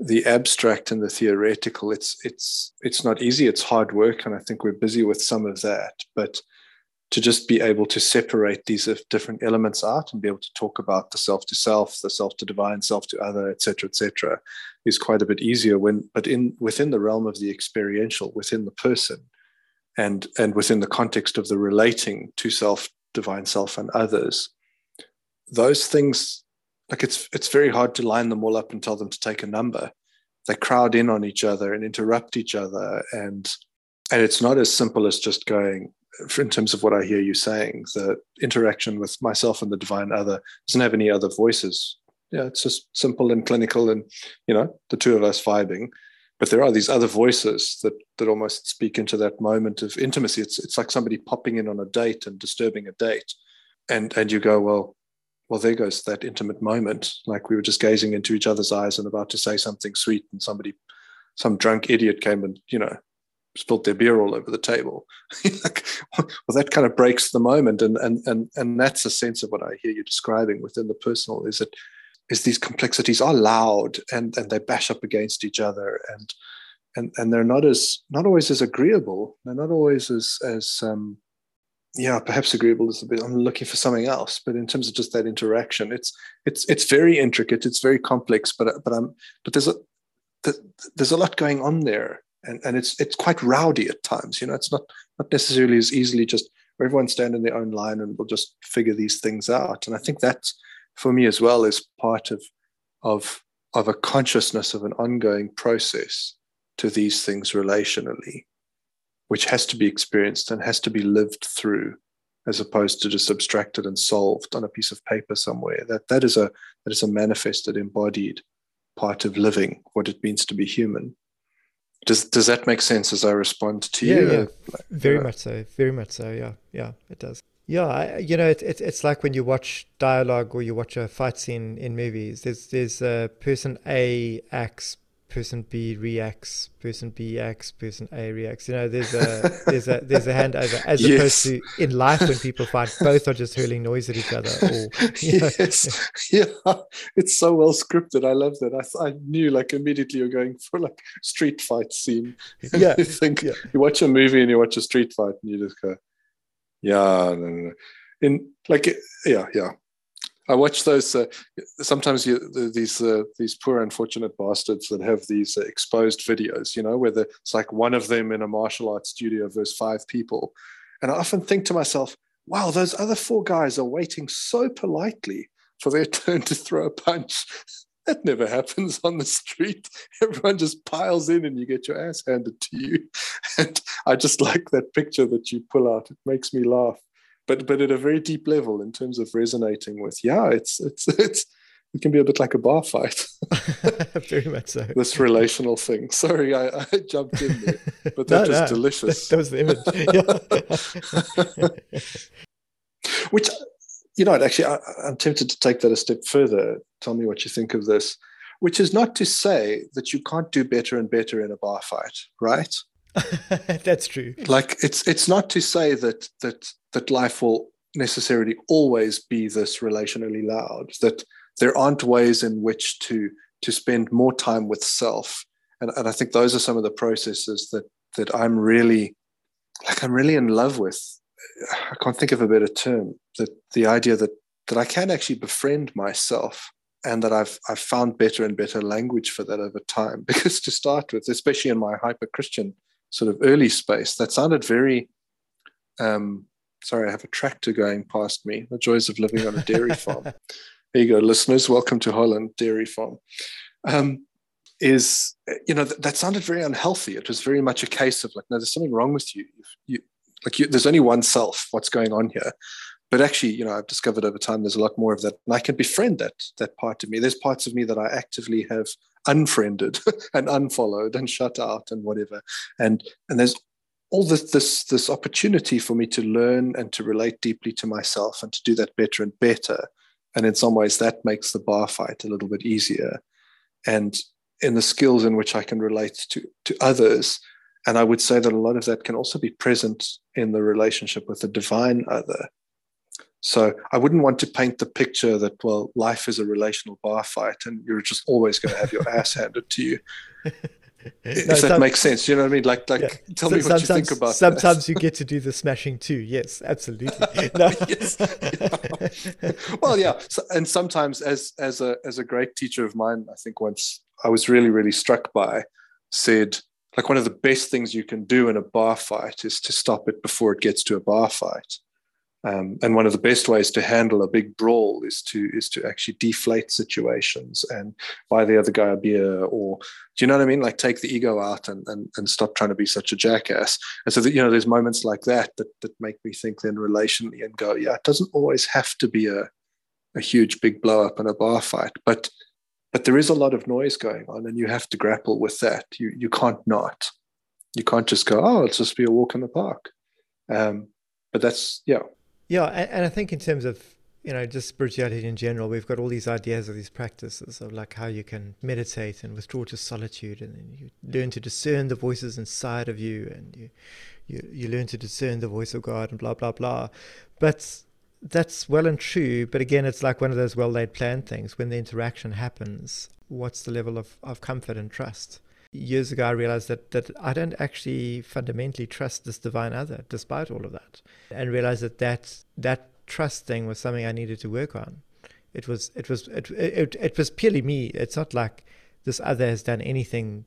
the abstract and the theoretical, it's it's it's not easy. It's hard work, and I think we're busy with some of that. But to just be able to separate these different elements out and be able to talk about the self to self, the self to divine, self to other, etc., etc., is quite a bit easier. When but in within the realm of the experiential, within the person, and and within the context of the relating to self divine self and others those things like it's it's very hard to line them all up and tell them to take a number. They crowd in on each other and interrupt each other and and it's not as simple as just going in terms of what i hear you saying the interaction with myself and the divine other doesn't have any other voices. Yeah it's just simple and clinical and you know the two of us vibing but there are these other voices that that almost speak into that moment of intimacy. It's it's like somebody popping in on a date and disturbing a date. And and you go well well there goes that intimate moment. Like we were just gazing into each other's eyes and about to say something sweet and somebody some drunk idiot came and you know spilled their beer all over the table. Well that kind of breaks the moment. And and and and that's a sense of what i hear you describing within the personal is that is these complexities are loud and and they bash up against each other and and and they're not as not always as agreeable. They're not always as as um yeah perhaps agreeable is a bit i'm looking for something else. But in terms of just that interaction it's it's it's very intricate. It's very complex but but i'm but there's a there's a lot going on there. And and it's it's quite rowdy at times you know it's not not necessarily as easily just everyone stand in their own line and we'll just figure these things out. And i think that's for me as well is part of of of a consciousness of an ongoing process to these things relationally which has to be experienced and has to be lived through as opposed to just abstracted and solved on a piece of paper somewhere. That that is a that is a manifested embodied part of living what it means to be human. Does does that make sense as i respond to yeah, you? yeah. Very much so. Very much so. Yeah yeah it does yeah, you know, it, it, it's like when you watch dialogue or you watch a fight scene in movies. There's there's a person A acts person B reacts, person B acts, person A reacts. You know, there's a there's a there's a handover as yes. opposed to in life when people fight, both are just hurling noise at each other. Or, yes, yeah, it's so well scripted. I love that. I, I knew like immediately you're going for like street fight scene. Yeah, you think yeah. you watch a movie and you watch a street fight and you just go, yeah, in like yeah, yeah. I watch those. Uh, sometimes you, these uh, these poor unfortunate bastards that have these uh, exposed videos, you know, where the, it's like one of them in a martial arts studio versus five people, and I often think to myself, "Wow, those other four guys are waiting so politely for their turn to throw a punch." That never happens on the street. Everyone just piles in, and you get your ass handed to you. And I just like that picture that you pull out. It makes me laugh. But but at a very deep level in terms of resonating with yeah it's it's it's it can be a bit like a bar fight. Very much so. This relational thing. Sorry i, I jumped in there but that no, was no, delicious. that, that, was the image. Which you know actually I, i'm tempted to take that a step further tell me what you think of this which is not to say that you can't do better and better in a bar fight right That's true. Like it's it's not to say that that that life will necessarily always be this relationally loud. That there aren't ways in which to to spend more time with self. And, and I think those are some of the processes that that I'm really like I'm really in love with. I can't think of a better term. That the idea that that I can actually befriend myself and that I've I've found better and better language for that over time. Because to start with, especially in my hyper Christian sort of early space that sounded very um, sorry i have a tractor going past me. The joys of living on a dairy farm. There you go listeners. Welcome to holland dairy farm. Um, is you know th- that sounded very unhealthy. It was very much a case of like no there's something wrong with you. You like you, there's only one self what's going on here. But actually you know i've discovered over time there's a lot more of that. And i can befriend that that part of me. There's parts of me that i actively have unfriended and unfollowed and shut out and whatever. And and there's all this this this opportunity for me to learn and to relate deeply to myself and to do that better and better. And in some ways that makes the bar fight a little bit easier. And in the skills in which i can relate to to others and i would say that a lot of that can also be present in the relationship with the divine other so I wouldn't want to paint the picture that well, life is a relational bar fight, and you're just always going to have your ass handed to you. if no, that makes sense, you know what I mean? Like, like, yeah. tell so, me what you think about. Sometimes that. you get to do the smashing too. Yes, absolutely. No. yes. Yeah. well, yeah, so, and sometimes as as a as a great teacher of mine, I think once I was really really struck by, said like one of the best things you can do in a bar fight is to stop it before it gets to a bar fight. Um, and one of the best ways to handle a big brawl is to is to actually deflate situations and buy the other guy a beer, or do you know what I mean? Like take the ego out and and, and stop trying to be such a jackass. And so that you know, there's moments like that that that make me think then relationally and go, yeah, it doesn't always have to be a a huge big blow up and a bar fight, but but there is a lot of noise going on, and you have to grapple with that. You you can't not. You can't just go, oh, it's just be a walk in the park. Um, but that's yeah yeah, and, and I think in terms of you know just spirituality in general, we've got all these ideas of these practices of like how you can meditate and withdraw to solitude, and you learn to discern the voices inside of you, and you you you learn to discern the voice of God, and blah blah blah. But that's well and true, but again, it's like one of those well laid plan things. When the interaction happens, what's the level of, of comfort and trust? years ago, I realized that, that I don't actually fundamentally trust this divine other, despite all of that, and realized that that, that trust thing was something I needed to work on. It was it was it, it, it was purely me. It's not like this other has done anything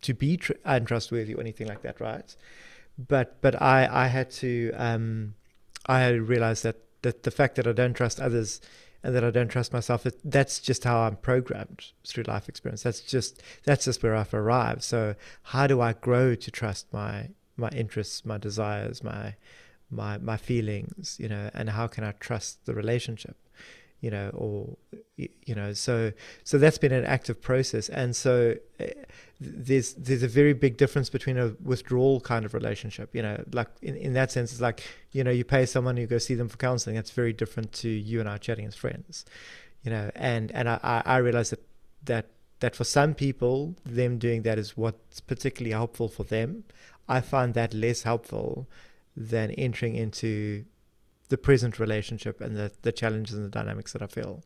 to be tr- untrustworthy or anything like that, right? But but I I had to um, I realized that that the fact that I don't trust others and that I don't trust myself. It, that's just how I'm programmed through life experience. That's just that's just where I've arrived. So how do I grow to trust my my interests, my desires, my my my feelings, you know, and how can I trust the relationship? You know, or you know, so so that's been an active process, and so eh, there's there's a very big difference between a withdrawal kind of relationship, you know, like in, in that sense, it's like you know, you pay someone, you go see them for counseling. That's very different to you and I chatting as friends, you know, and and I I realized that that that for some people, them doing that is what's particularly helpful for them. I find that less helpful than entering into the present relationship and the, the challenges and the dynamics that I feel,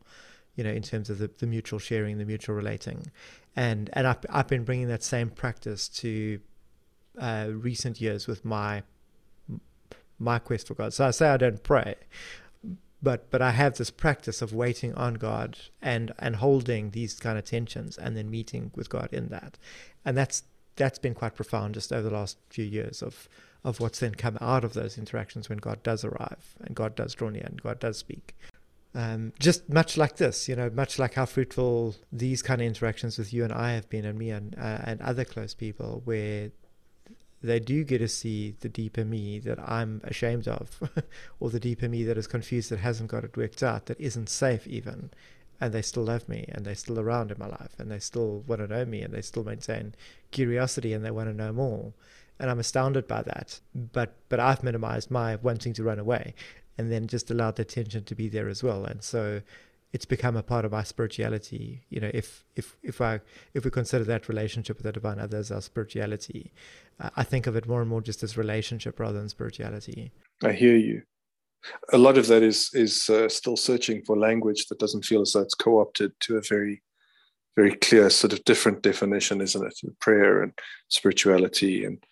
you know, in terms of the, the mutual sharing, the mutual relating. And and I've, I've been bringing that same practice to uh, recent years with my my quest for God. So I say I don't pray, but but I have this practice of waiting on God and and holding these kind of tensions and then meeting with God in that, and that's that's been quite profound just over the last few years of of what's then come out of those interactions when God does arrive and God does draw near and God does speak. Um, just much like this, you know, much like how fruitful these kind of interactions with you and I have been, and me and uh, and other close people, where they do get to see the deeper me that I'm ashamed of, or the deeper me that is confused, that hasn't got it worked out, that isn't safe even, and they still love me, and they're still around in my life, and they still want to know me, and they still maintain curiosity, and they want to know more, and I'm astounded by that. But but I've minimized my wanting to run away, and then just allowed the tension to be there as well, and so it's become a part of my spirituality. You know, if if if I if we consider that relationship with the divine other as our spirituality, uh, I think of it more and more just as relationship rather than spirituality. I hear you. A lot of that is is uh, still searching for language that doesn't feel as though it's co-opted to a very very clear sort of different definition, isn't it? Prayer and spirituality and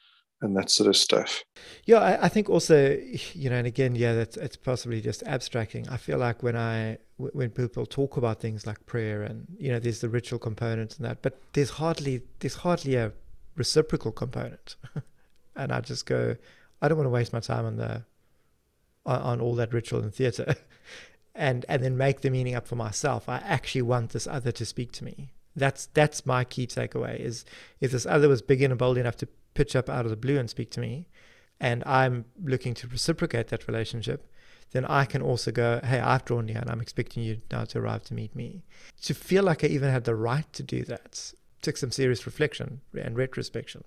and that sort of stuff. Yeah, I, I, think also, you know, and again, yeah, that's it's possibly just abstracting. I feel like when I when people talk about things like prayer and you know, there's the ritual component and that, but there's hardly there's hardly a reciprocal component, and I just go, I don't want to waste my time on the on, on all that ritual and theatre, and and then make the meaning up for myself. I actually want this other to speak to me. That's that's my key takeaway. Is if this other was big and bold enough to pitch up out of the blue and speak to me, and I'm looking to reciprocate that relationship, then I can also go, hey, I've drawn you and I'm expecting you now to arrive to meet me. To feel like I even had the right to do that took some serious reflection and retrospection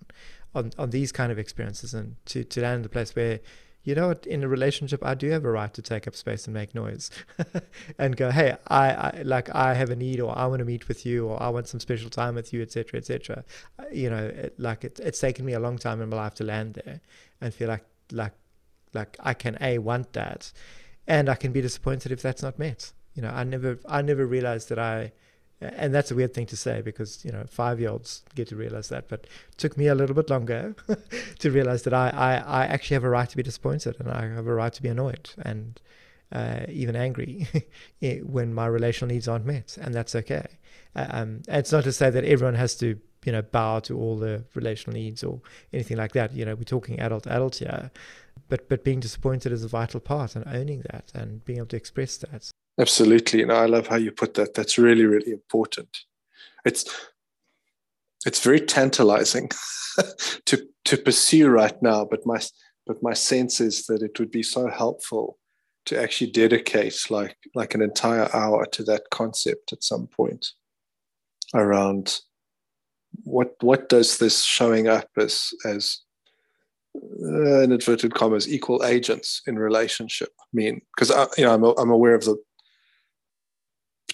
on, on these kind of experiences and to, to land in the place where you know what, in a relationship, I do have a right to take up space and make noise and go, hey, I, I, like I have a need or I want to meet with you or I want some special time with you, etc., etc. Uh, you know, it, like it, it's taken me a long time in my life to land there and feel like, like, like I can a want that, and I can be disappointed if that's not met. You know, I never, I never realized that I and that's a weird thing to say because you know five year olds get to realize that but it took me a little bit longer to realize that I, I, I actually have a right to be disappointed and i have a right to be annoyed and uh, even angry when my relational needs aren't met and that's okay. Uh, um, it's not to say that everyone has to you know bow to all the relational needs or anything like that you know we're talking adult adult here but but being disappointed is a vital part and owning that and being able to express that Absolutely. And I love how you put that. That's really, really important. It's it's very tantalizing to to pursue right now, but my but my sense is that it would be so helpful to actually dedicate like like an entire hour to that concept at some point around what what does this showing up as as uh, in inverted commas equal agents in relationship mean because you know I'm, I'm aware of the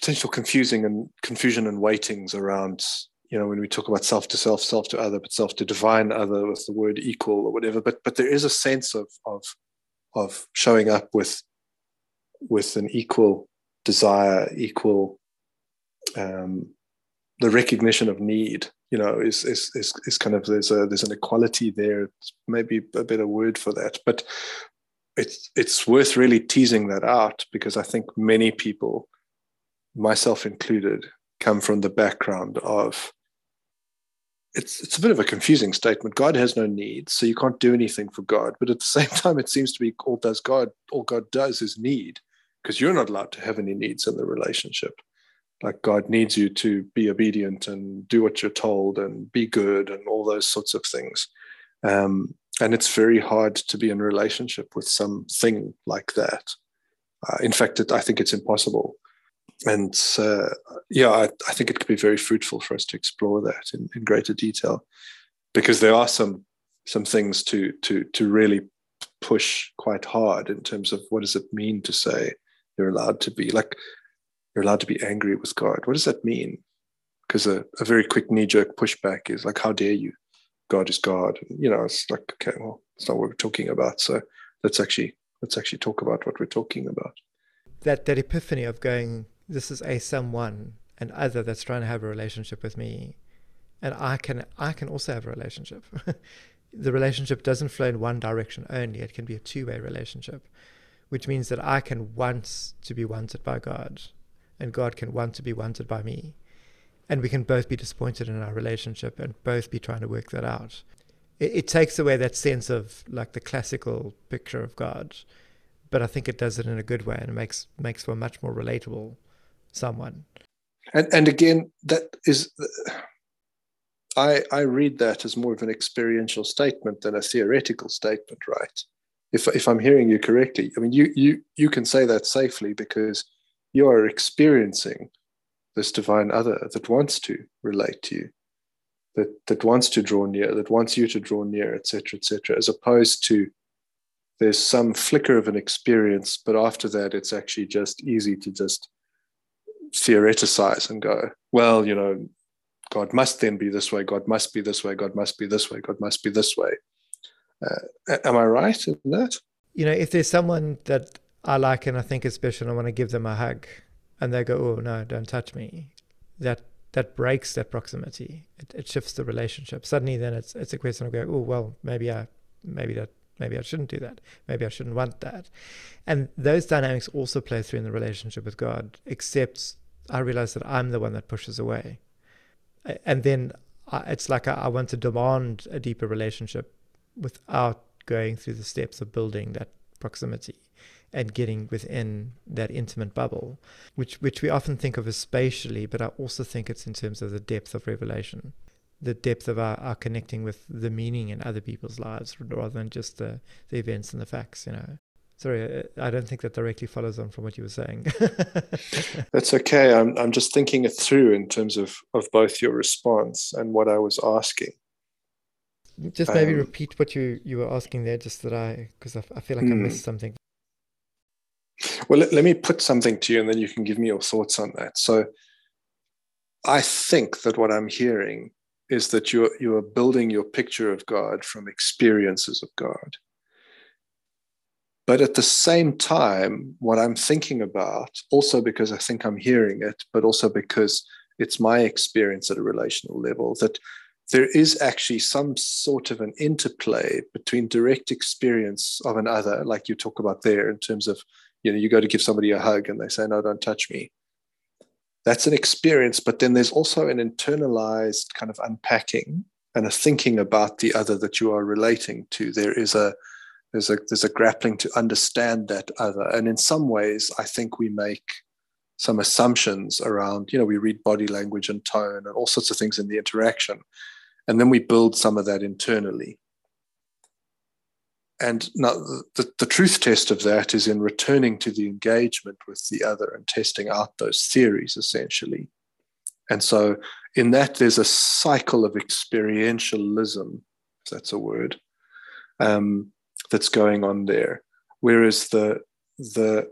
potential confusing and confusion and weightings around you know when we talk about self to self self to other but self to divine other with the word equal or whatever. But but there is a sense of of of showing up with with an equal desire equal um the recognition of need you know is is is, is kind of there's a there's an equality there. It's maybe a better word for that but it's it's worth really teasing that out because i think many people myself included, come from the background of it's it's a bit of a confusing statement. God has no needs, so you can't do anything for God. But at the same time, it seems to be all does God all God does is need, because you're not allowed to have any needs in the relationship. Like God needs you to be obedient and do what you're told and be good and all those sorts of things. Um, and it's very hard to be in relationship with something like that. Uh, in fact, it, I think it's impossible and uh, yeah, I, I, think it could be very fruitful for us to explore that in, in, greater detail, because there are some some things to to to really push quite hard in terms of what does it mean to say you're allowed to be like you're allowed to be angry with God. What does that mean? because a, a very quick knee jerk pushback is like, how dare you? God is God. You know, it's like, okay, well, it's not what we're talking about. So let's actually let's actually talk about what we're talking about. That that epiphany of going, this is a someone, and other that's trying to have a relationship with me, and I can I can also have a relationship. the relationship doesn't flow in one direction only; it can be a two way relationship, which means that I can want to be wanted by God, and God can want to be wanted by me, and we can both be disappointed in our relationship and both be trying to work that out. It, it takes away that sense of like the classical picture of God, but I think it does it in a good way and it makes makes for much more relatable someone. And and again, that is. I, I read that as more of an experiential statement than a theoretical statement, right? If, if I'm hearing you correctly, I mean, you, you, you can say that safely because you are experiencing this divine other that wants to relate to you, that, that wants to draw near, that wants you to draw near, etc., etc., as opposed to there's some flicker of an experience, but after that, it's actually just easy to just theoreticize and go, well, you know, God must then be this way, God must be this way, God must be this way, God must be this way. Uh, am I right in that? You know, if there's someone that I like and I think is special, and I want to give them a hug, and they go, "Oh no, don't touch me," that that breaks that proximity. It, it shifts the relationship. Suddenly, then it's it's a question of going, "Oh well, maybe I maybe that maybe I shouldn't do that. Maybe I shouldn't want that." And those dynamics also play through in the relationship with God. Except I realize that I'm the one that pushes away, and then I, it's like I, I want to demand a deeper relationship without going through the steps of building that proximity and getting within that intimate bubble, which which we often think of as spatially, but I also think it's in terms of the depth of revelation, the depth of our, our connecting with the meaning in other people's lives rather than just the, the events and the facts, you know. Sorry, uh, I don't think that directly follows on from what you were saying. That's okay. I'm I'm just thinking it through in terms of of both your response and what I was asking. Just maybe um, repeat what you you were asking there, just that I because I, I feel like I missed hmm. something. Well, let, let me put something to you and then you can give me your thoughts on that. So I think that what I'm hearing is that you're, you are building your picture of God from experiences of God. But at the same time, what I'm thinking about, also because I think I'm hearing it, but also because it's my experience at a relational level, that there is actually some sort of an interplay between direct experience of an other, like you talk about there, in terms of you know you go to give somebody a hug and they say no don't touch me. That's an experience but then there's also an internalized kind of unpacking and a thinking about the other that you are relating to. There is a there's a there's a grappling to understand that other. And in some ways i think we make some assumptions around you know we read body language and tone and all sorts of things in the interaction. And then we build some of that internally. And now the, the truth test of that is in returning to the engagement with the other and testing out those theories essentially. And so in that there's a cycle of experientialism if that's a word um, that's going on there whereas the the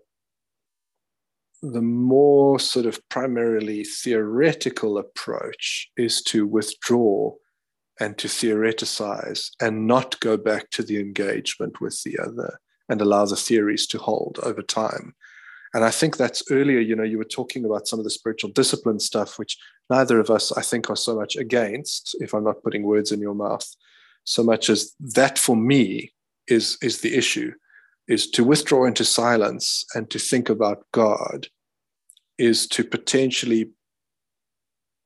the more sort of primarily theoretical approach is to withdraw and to theoreticize and not go back to the engagement with the other and allow the theories to hold over time. And I think that's earlier, you know, you were talking about some of the spiritual discipline stuff, which neither of us, I think, are so much against, if I'm not putting words in your mouth, so much as that for me is, is the issue, is to withdraw into silence and to think about God, is to potentially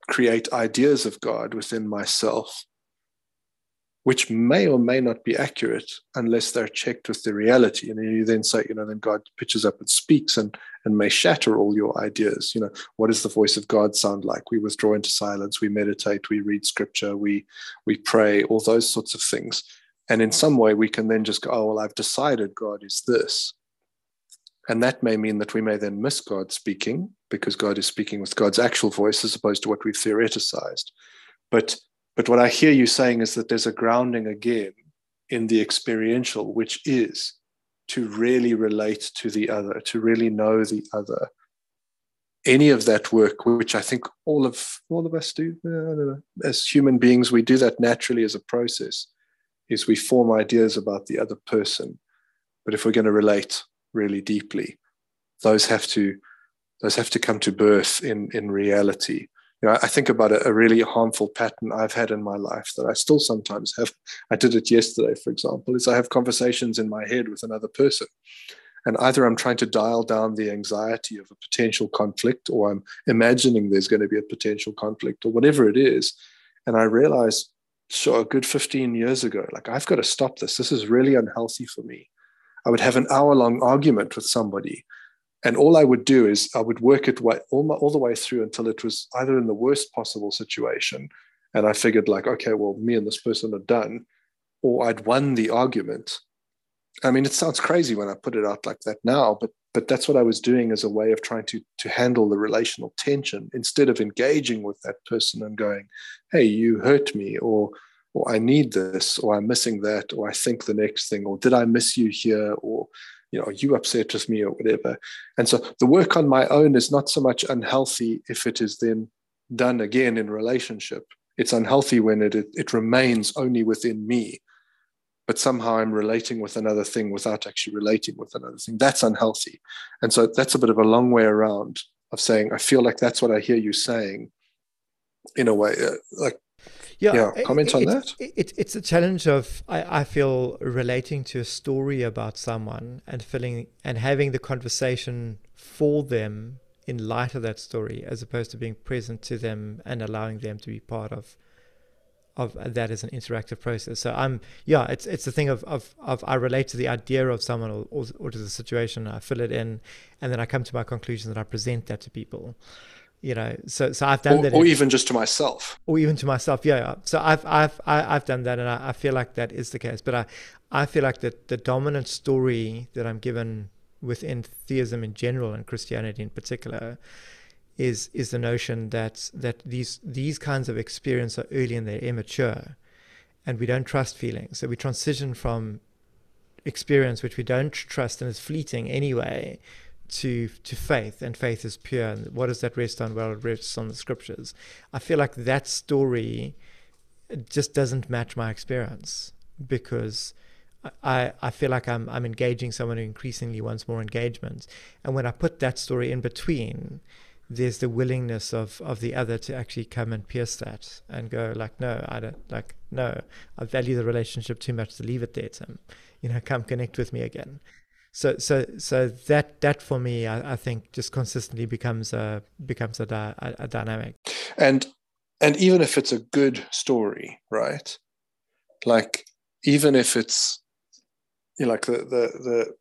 create ideas of God within myself which may or may not be accurate unless they're checked with the reality. And you then say, you know, then God pitches up and speaks and and may shatter all your ideas. You know, what does the voice of God sound like? We withdraw into silence, we meditate, we read scripture, we we pray, all those sorts of things. And in some way we can then just go, oh well, I've decided God is this. And that may mean that we may then miss God speaking because God is speaking with God's actual voice as opposed to what we've theoretized. But but what I hear you saying is that there's a grounding again in the experiential, which is to really relate to the other, to really know the other any of that work, which I think all of all of us do, know, as human beings, we do that naturally as a process, is we form ideas about the other person. But if we're going to relate really deeply, those have to those have to come to birth in in reality. You know, I think about a, a really harmful pattern I've had in my life that I still sometimes have. I did it yesterday, for example, is I have conversations in my head with another person and either I'm trying to dial down the anxiety of a potential conflict, or I'm imagining there's going to be a potential conflict, or whatever it is. And I realized, sure, a good 15 years ago, like, I've got to stop this. This is really unhealthy for me. I would have an hour long argument with somebody. And all I would do is I would work it way, all, my, all the way through until it was either in the worst possible situation. And I figured, like, okay, well, me and this person are done, or I'd won the argument I mean, it sounds crazy when I put it out like that now, but but that's what I was doing as a way of trying to to handle the relational tension instead of engaging with that person and going, "Hey, you hurt me," or "or I need this," or "I'm missing that," or "I think the next thing," or "Did I miss you here?" or you know, are you upset with me or whatever. And so the work on my own is not so much unhealthy if it is then done again in relationship. It's unhealthy when it, it, it remains only within me but somehow I'm relating with another thing without actually relating with another thing. That's unhealthy. And so that's a bit of a long way around of saying, I feel like that's what I hear you saying in a way. Uh, like, yeah, yeah comments it, on that? It, it, it's a challenge of, I, I feel, relating to a story about someone and feeling and having the conversation for them in light of that story, as opposed to being present to them and allowing them to be part of of uh, that as an interactive process. So I'm yeah, it's it's the thing of of, of I relate to the idea of someone or, or, or to the situation. I fill it in, and then I come to my conclusion that I present that to people. You know, so so I've done or, that, or in, even just to myself, or even to myself. Yeah, yeah. So I've I've I, have i have done that, and I, I feel like that is the case. But I I feel like that the dominant story that I'm given within theism in general and Christianity in particular is is the notion that that these these kinds of experience are early and they're immature, and we don't trust feelings. So we transition from experience which we don't trust and is fleeting anyway to to faith and faith is pure and what does that rest on well it rests on the scriptures i feel like that story just doesn't match my experience because I, I feel like I'm I'm engaging someone who increasingly wants more engagement. And when I put that story in between, there's the willingness of of the other to actually come and pierce that and go like no i don't like no i value the relationship too much to leave it there tim. You know come connect with me again. So so so that that for me i, I think just consistently becomes a becomes a, di- a, a dynamic. And and even if it's a good story right? Like even if it's you know, like the the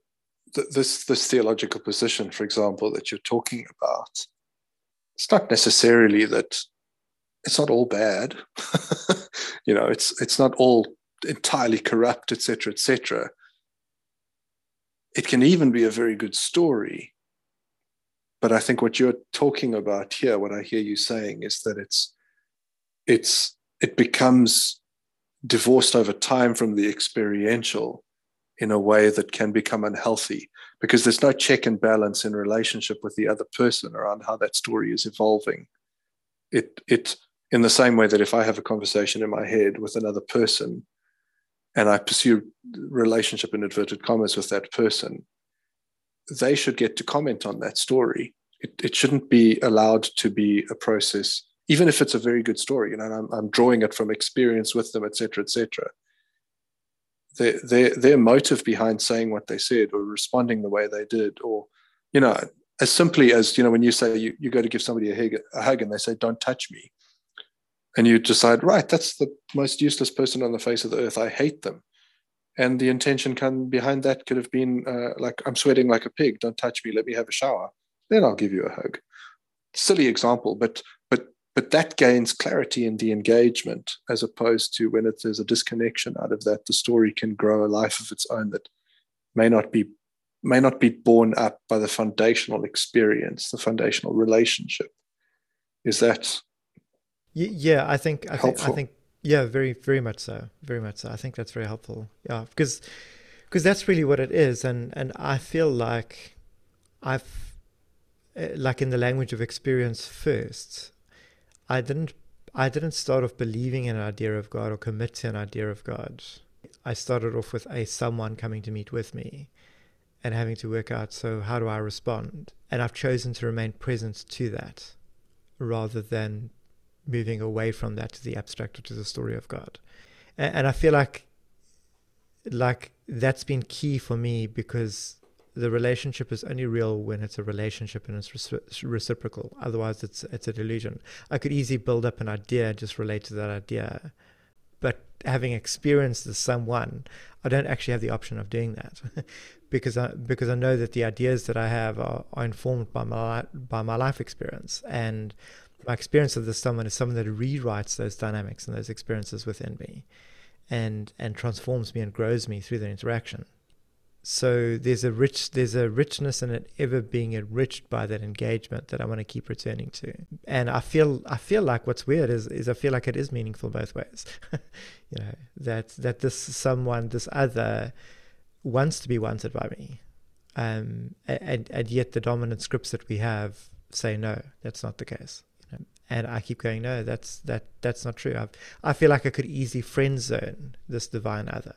the this this theological position, for example, that you're talking about, it's not necessarily that it's not all bad. you know, it's it's not all entirely corrupt, etc., etc. It can even be a very good story. But I think what you're talking about here, what I hear you saying, is that it's it's it becomes divorced over time from the experiential in a way that can become unhealthy because there's no check and balance in relationship with the other person around how that story is evolving. It it in the same way that if I have a conversation in my head with another person and I pursue relationship in inverted commas with that person, they should get to comment on that story. It, it shouldn't be allowed to be a process, even if it's a very good story. You know, I'm, I'm drawing it from experience with them, etc., etc their, their their motive behind saying what they said or responding the way they did or you know as simply as you know when you say you, you go to give somebody a hug, a hug and they say don't touch me. And you decide right that's the most useless person on the face of the earth. I hate them. And the intention can behind that could have been uh, like i'm sweating like a pig. Don't touch me. Let me have a shower. Then i'll give you a hug. Silly example but but that gains clarity in the engagement as opposed to when it, there's a disconnection out of that the story can grow a life of its own that may not be may not be borne up by the foundational experience the foundational relationship. Is that yeah i think i think i think yeah very very much so very much so. I think that's very helpful. Yeah because because that's really what it is and and i feel like i've uh, like in the language of experience first, I didn't I didn't start off believing in an idea of God or commit to an idea of God. I started off with a someone coming to meet with me and having to work out so how do I respond? And I've chosen to remain present to that rather than moving away from that to the abstract or to the story of God. And, and I feel like like that's been key for me because the relationship is only real when it's a relationship and it's reciprocal. Otherwise, it's it's a delusion. I could easily build up an idea just relate to that idea, but having experienced the someone, I don't actually have the option of doing that, because I because I know that the ideas that I have are, are informed by my by my life experience and my experience of this someone is someone that rewrites those dynamics and those experiences within me, and and transforms me and grows me through the interaction so there's a rich there's a richness in it ever being enriched by that engagement that I want to keep returning to. And I feel I feel like what's weird is is I feel like it is meaningful both ways. you know, that that this someone, this other wants to be wanted by me. Um and, and yet the dominant scripts that we have say no, that's not the case. You know? And I keep going, no, that's that that's not true. I've, I feel like I could easily friend zone this divine other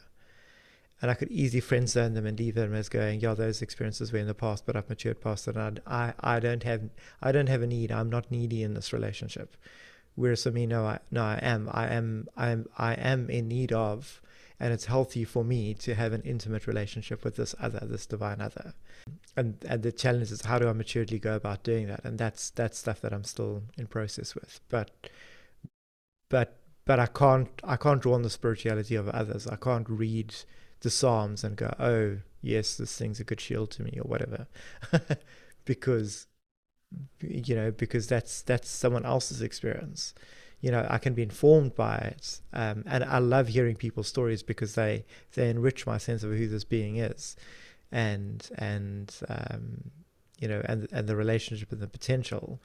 and I could easily friend zone them and leave them as going, yeah, those experiences were in the past, but I've matured past it. And I, I don't have, I don't have a need. I'm not needy in this relationship. Whereas for me, no, I, no, I am, I am, I am, I am in need of, and it's healthy for me to have an intimate relationship with this other, this divine other. And and the challenge is how do I maturely go about doing that? And that's that's stuff that I'm still in process with. But, but, but I can't, I can't draw on the spirituality of others. I can't read the Psalms and go, oh, yes, this thing's a good shield to me or whatever. because, you know, because that's, that's someone else's experience. You know, I can be informed by it. Um, and I love hearing people's stories because they, they enrich my sense of who this being is and, and, um, you know, and, and the relationship and the potential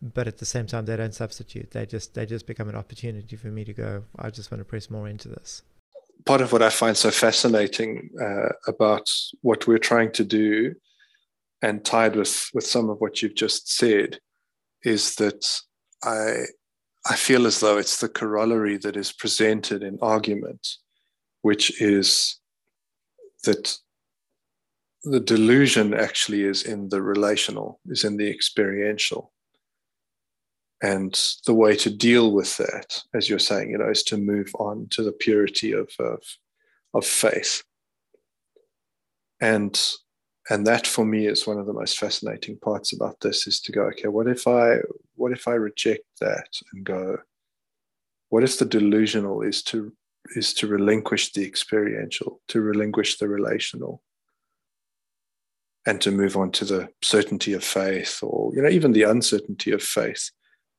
but at the same time they don't substitute they just they just become an opportunity for me to go i just want to press more into this part of what I find so fascinating uh, about what we're trying to do, and tied with with some of what you've just said, is that I I feel as though it's the corollary that is presented in argument, which is that the delusion actually is in the relational, is in the experiential. And the way to deal with that, as you're saying, you know, is to move on to the purity of of, of faith. And and that for me is one of the most fascinating parts about this is to go, okay, what if I what if I reject that and go, what if the delusional is to is to relinquish the experiential, to relinquish the relational, and to move on to the certainty of faith, or you know, even the uncertainty of faith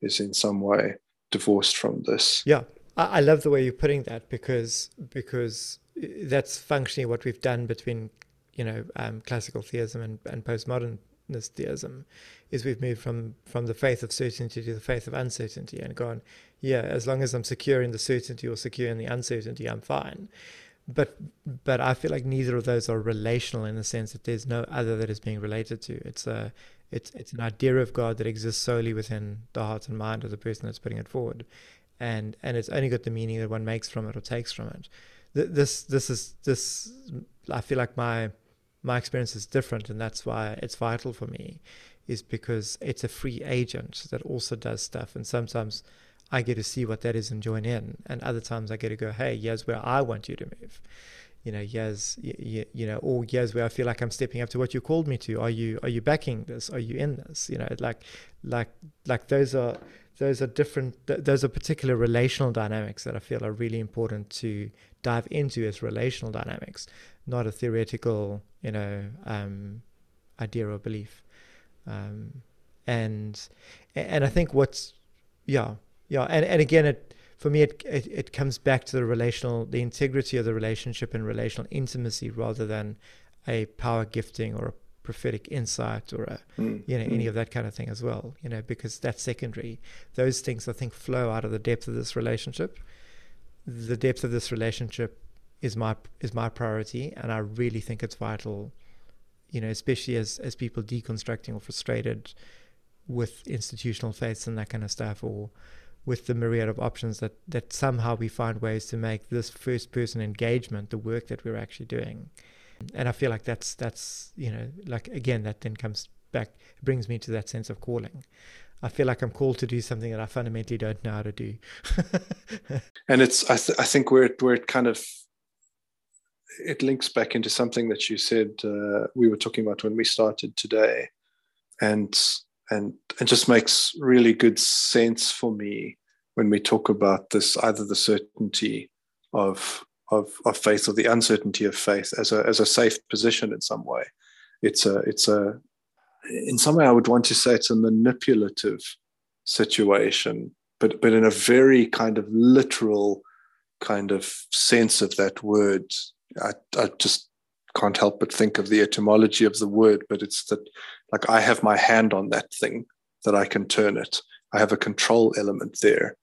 is in some way divorced from this. Yeah, I, love the way you're putting that because because that's functionally what we've done between you know um, classical theism and, and postmodernist theism is we've moved from from the faith of certainty to the faith of uncertainty and gone yeah as long as i'm secure in the certainty or secure in the uncertainty i'm fine. But but i feel like neither of those are relational in the sense that there's no other that is being related to. It's a it's it's an idea of God that exists solely within the heart and mind of the person that's putting it forward, and and it's only got the meaning that one makes from it or takes from it. This this is this. I feel like my my experience is different, and that's why it's vital for me, is because it's a free agent that also does stuff, and sometimes I get to see what that is and join in, and other times I get to go, hey, here's where I want you to move you know years you, you know or years where i feel like i'm stepping up to what you called me to. Are you are you backing this? Are you in this? You know like like like those are those are different th- those are particular relational dynamics that i feel are really important to dive into as relational dynamics not a theoretical you know um, idea or belief. Um, and and i think what's yeah yeah and and again it for me, it, it, it comes back to the relational, the integrity of the relationship and relational intimacy rather than a power gifting or a prophetic insight or a, mm. you know, mm. any of that kind of thing as well, you know, because that's secondary. Those things, I think, flow out of the depth of this relationship. The depth of this relationship is my is my priority, and I really think it's vital, you know, especially as as people deconstructing or frustrated with institutional faiths and that kind of stuff, or with the myriad of options that that somehow we find ways to make this first person engagement the work that we're actually doing. And i feel like that's that's you know like again that then comes back brings me to that sense of calling. I feel like i'm called to do something that i fundamentally don't know how to do. And it's i, th- I think where it, where it kind of it links back into something that you said uh, we were talking about when we started today. And and it just makes really good sense for me when we talk about this either the certainty of of, of faith or the uncertainty of faith as a as a safe position in some way. It's a it's a in some way i would want to say it's a manipulative situation but but in a very kind of literal kind of sense of that word i, I just can't help but think of the etymology of the word, but it's that like I have my hand on that thing that I can turn it. I have a control element there.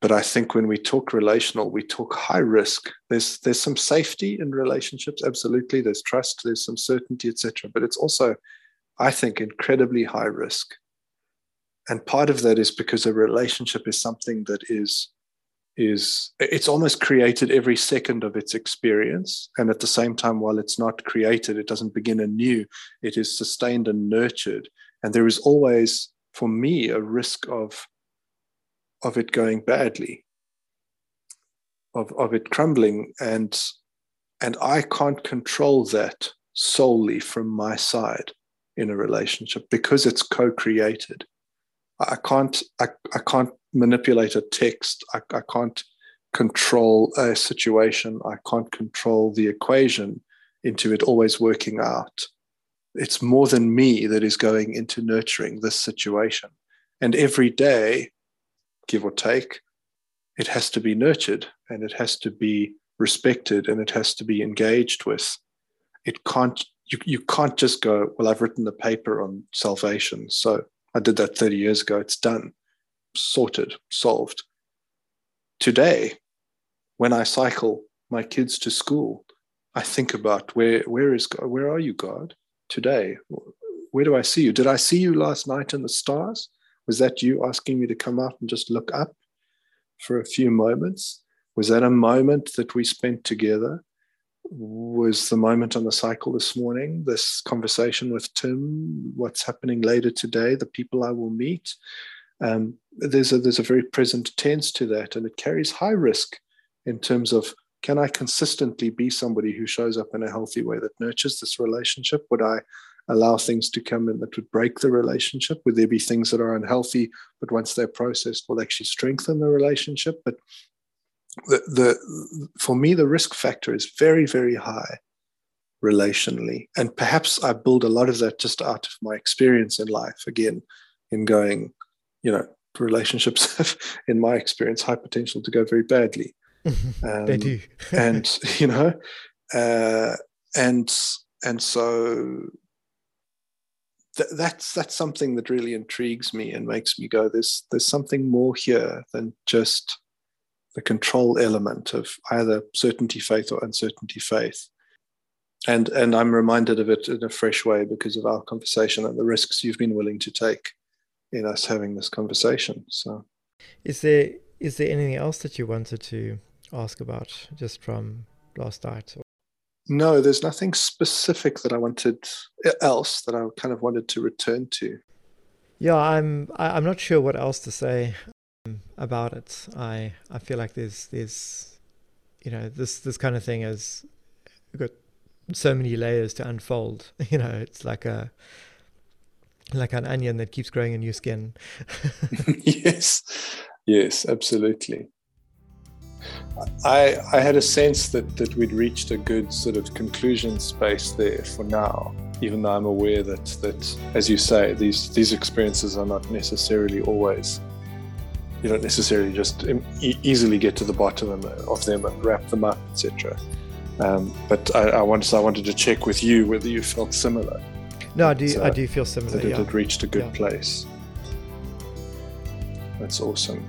But I think when we talk relational, we talk high risk. There's there's some safety in relationships, absolutely. There's trust, there's some certainty, etc. But it's also, I think, incredibly high risk. And part of that is because a relationship is something that is is it's almost created every second of its experience. And at the same time while it's not created it doesn't begin anew. It is sustained and nurtured. And there is always for me a risk of of it going badly of of it crumbling. And and i can't control that solely from my side in a relationship because it's co-created. I can't I, I can't manipulate a text. I, I can't control a situation. I can't control the equation into it always working out. It's more than me that is going into nurturing this situation. And every day, give or take, it has to be nurtured and it has to be respected and it has to be engaged with. It can't you, you can't just go, well, I've written the paper on salvation. So I did that 30 years ago. It's done, sorted, solved. Today, when I cycle my kids to school, I think about where where is God? Where are you, God? Today, where do I see you? Did I see you last night in the stars? Was that you asking me to come out and just look up for a few moments? Was that a moment that we spent together? was the moment on the cycle this morning, this conversation with Tim, what's happening later today, the people I will meet. Um, there's a there's a very present tense to that, and it carries high risk in terms of can I consistently be somebody who shows up in a healthy way that nurtures this relationship? Would I allow things to come in that would break the relationship? Would there be things that are unhealthy, but once they're processed, will actually strengthen the relationship? But the, the for me the risk factor is very very high relationally and perhaps i build a lot of that just out of my experience in life again in going you know relationships have in my experience high potential to go very badly. Um, they do. and you know uh, and and so th- that's that's something that really intrigues me and makes me go there's there's something more here than just the control element of either certainty faith or uncertainty faith. And, and I'm reminded of it in a fresh way because of our conversation and the risks you've been willing to take in us having this conversation. So, is there is there anything else that you wanted to ask about just from last night? No, there's nothing specific that I wanted else that I kind of wanted to return to. Yeah, I'm I'm not sure what else to say um, about it. I I feel like there's there's you know this this kind of thing has got so many layers to unfold. You know, it's like a like an onion that keeps growing a new skin. yes, yes, absolutely. I I had a sense that that we'd reached a good sort of conclusion space there for now. Even though I'm aware that that, as you say, these these experiences are not necessarily always you don't necessarily just e- easily get to the bottom of them and wrap them up, etc. Um, but I, I, wanted, I wanted to check with you whether you felt similar. No, I do. So I do feel similar. That yeah. it had reached a good yeah. place. That's awesome.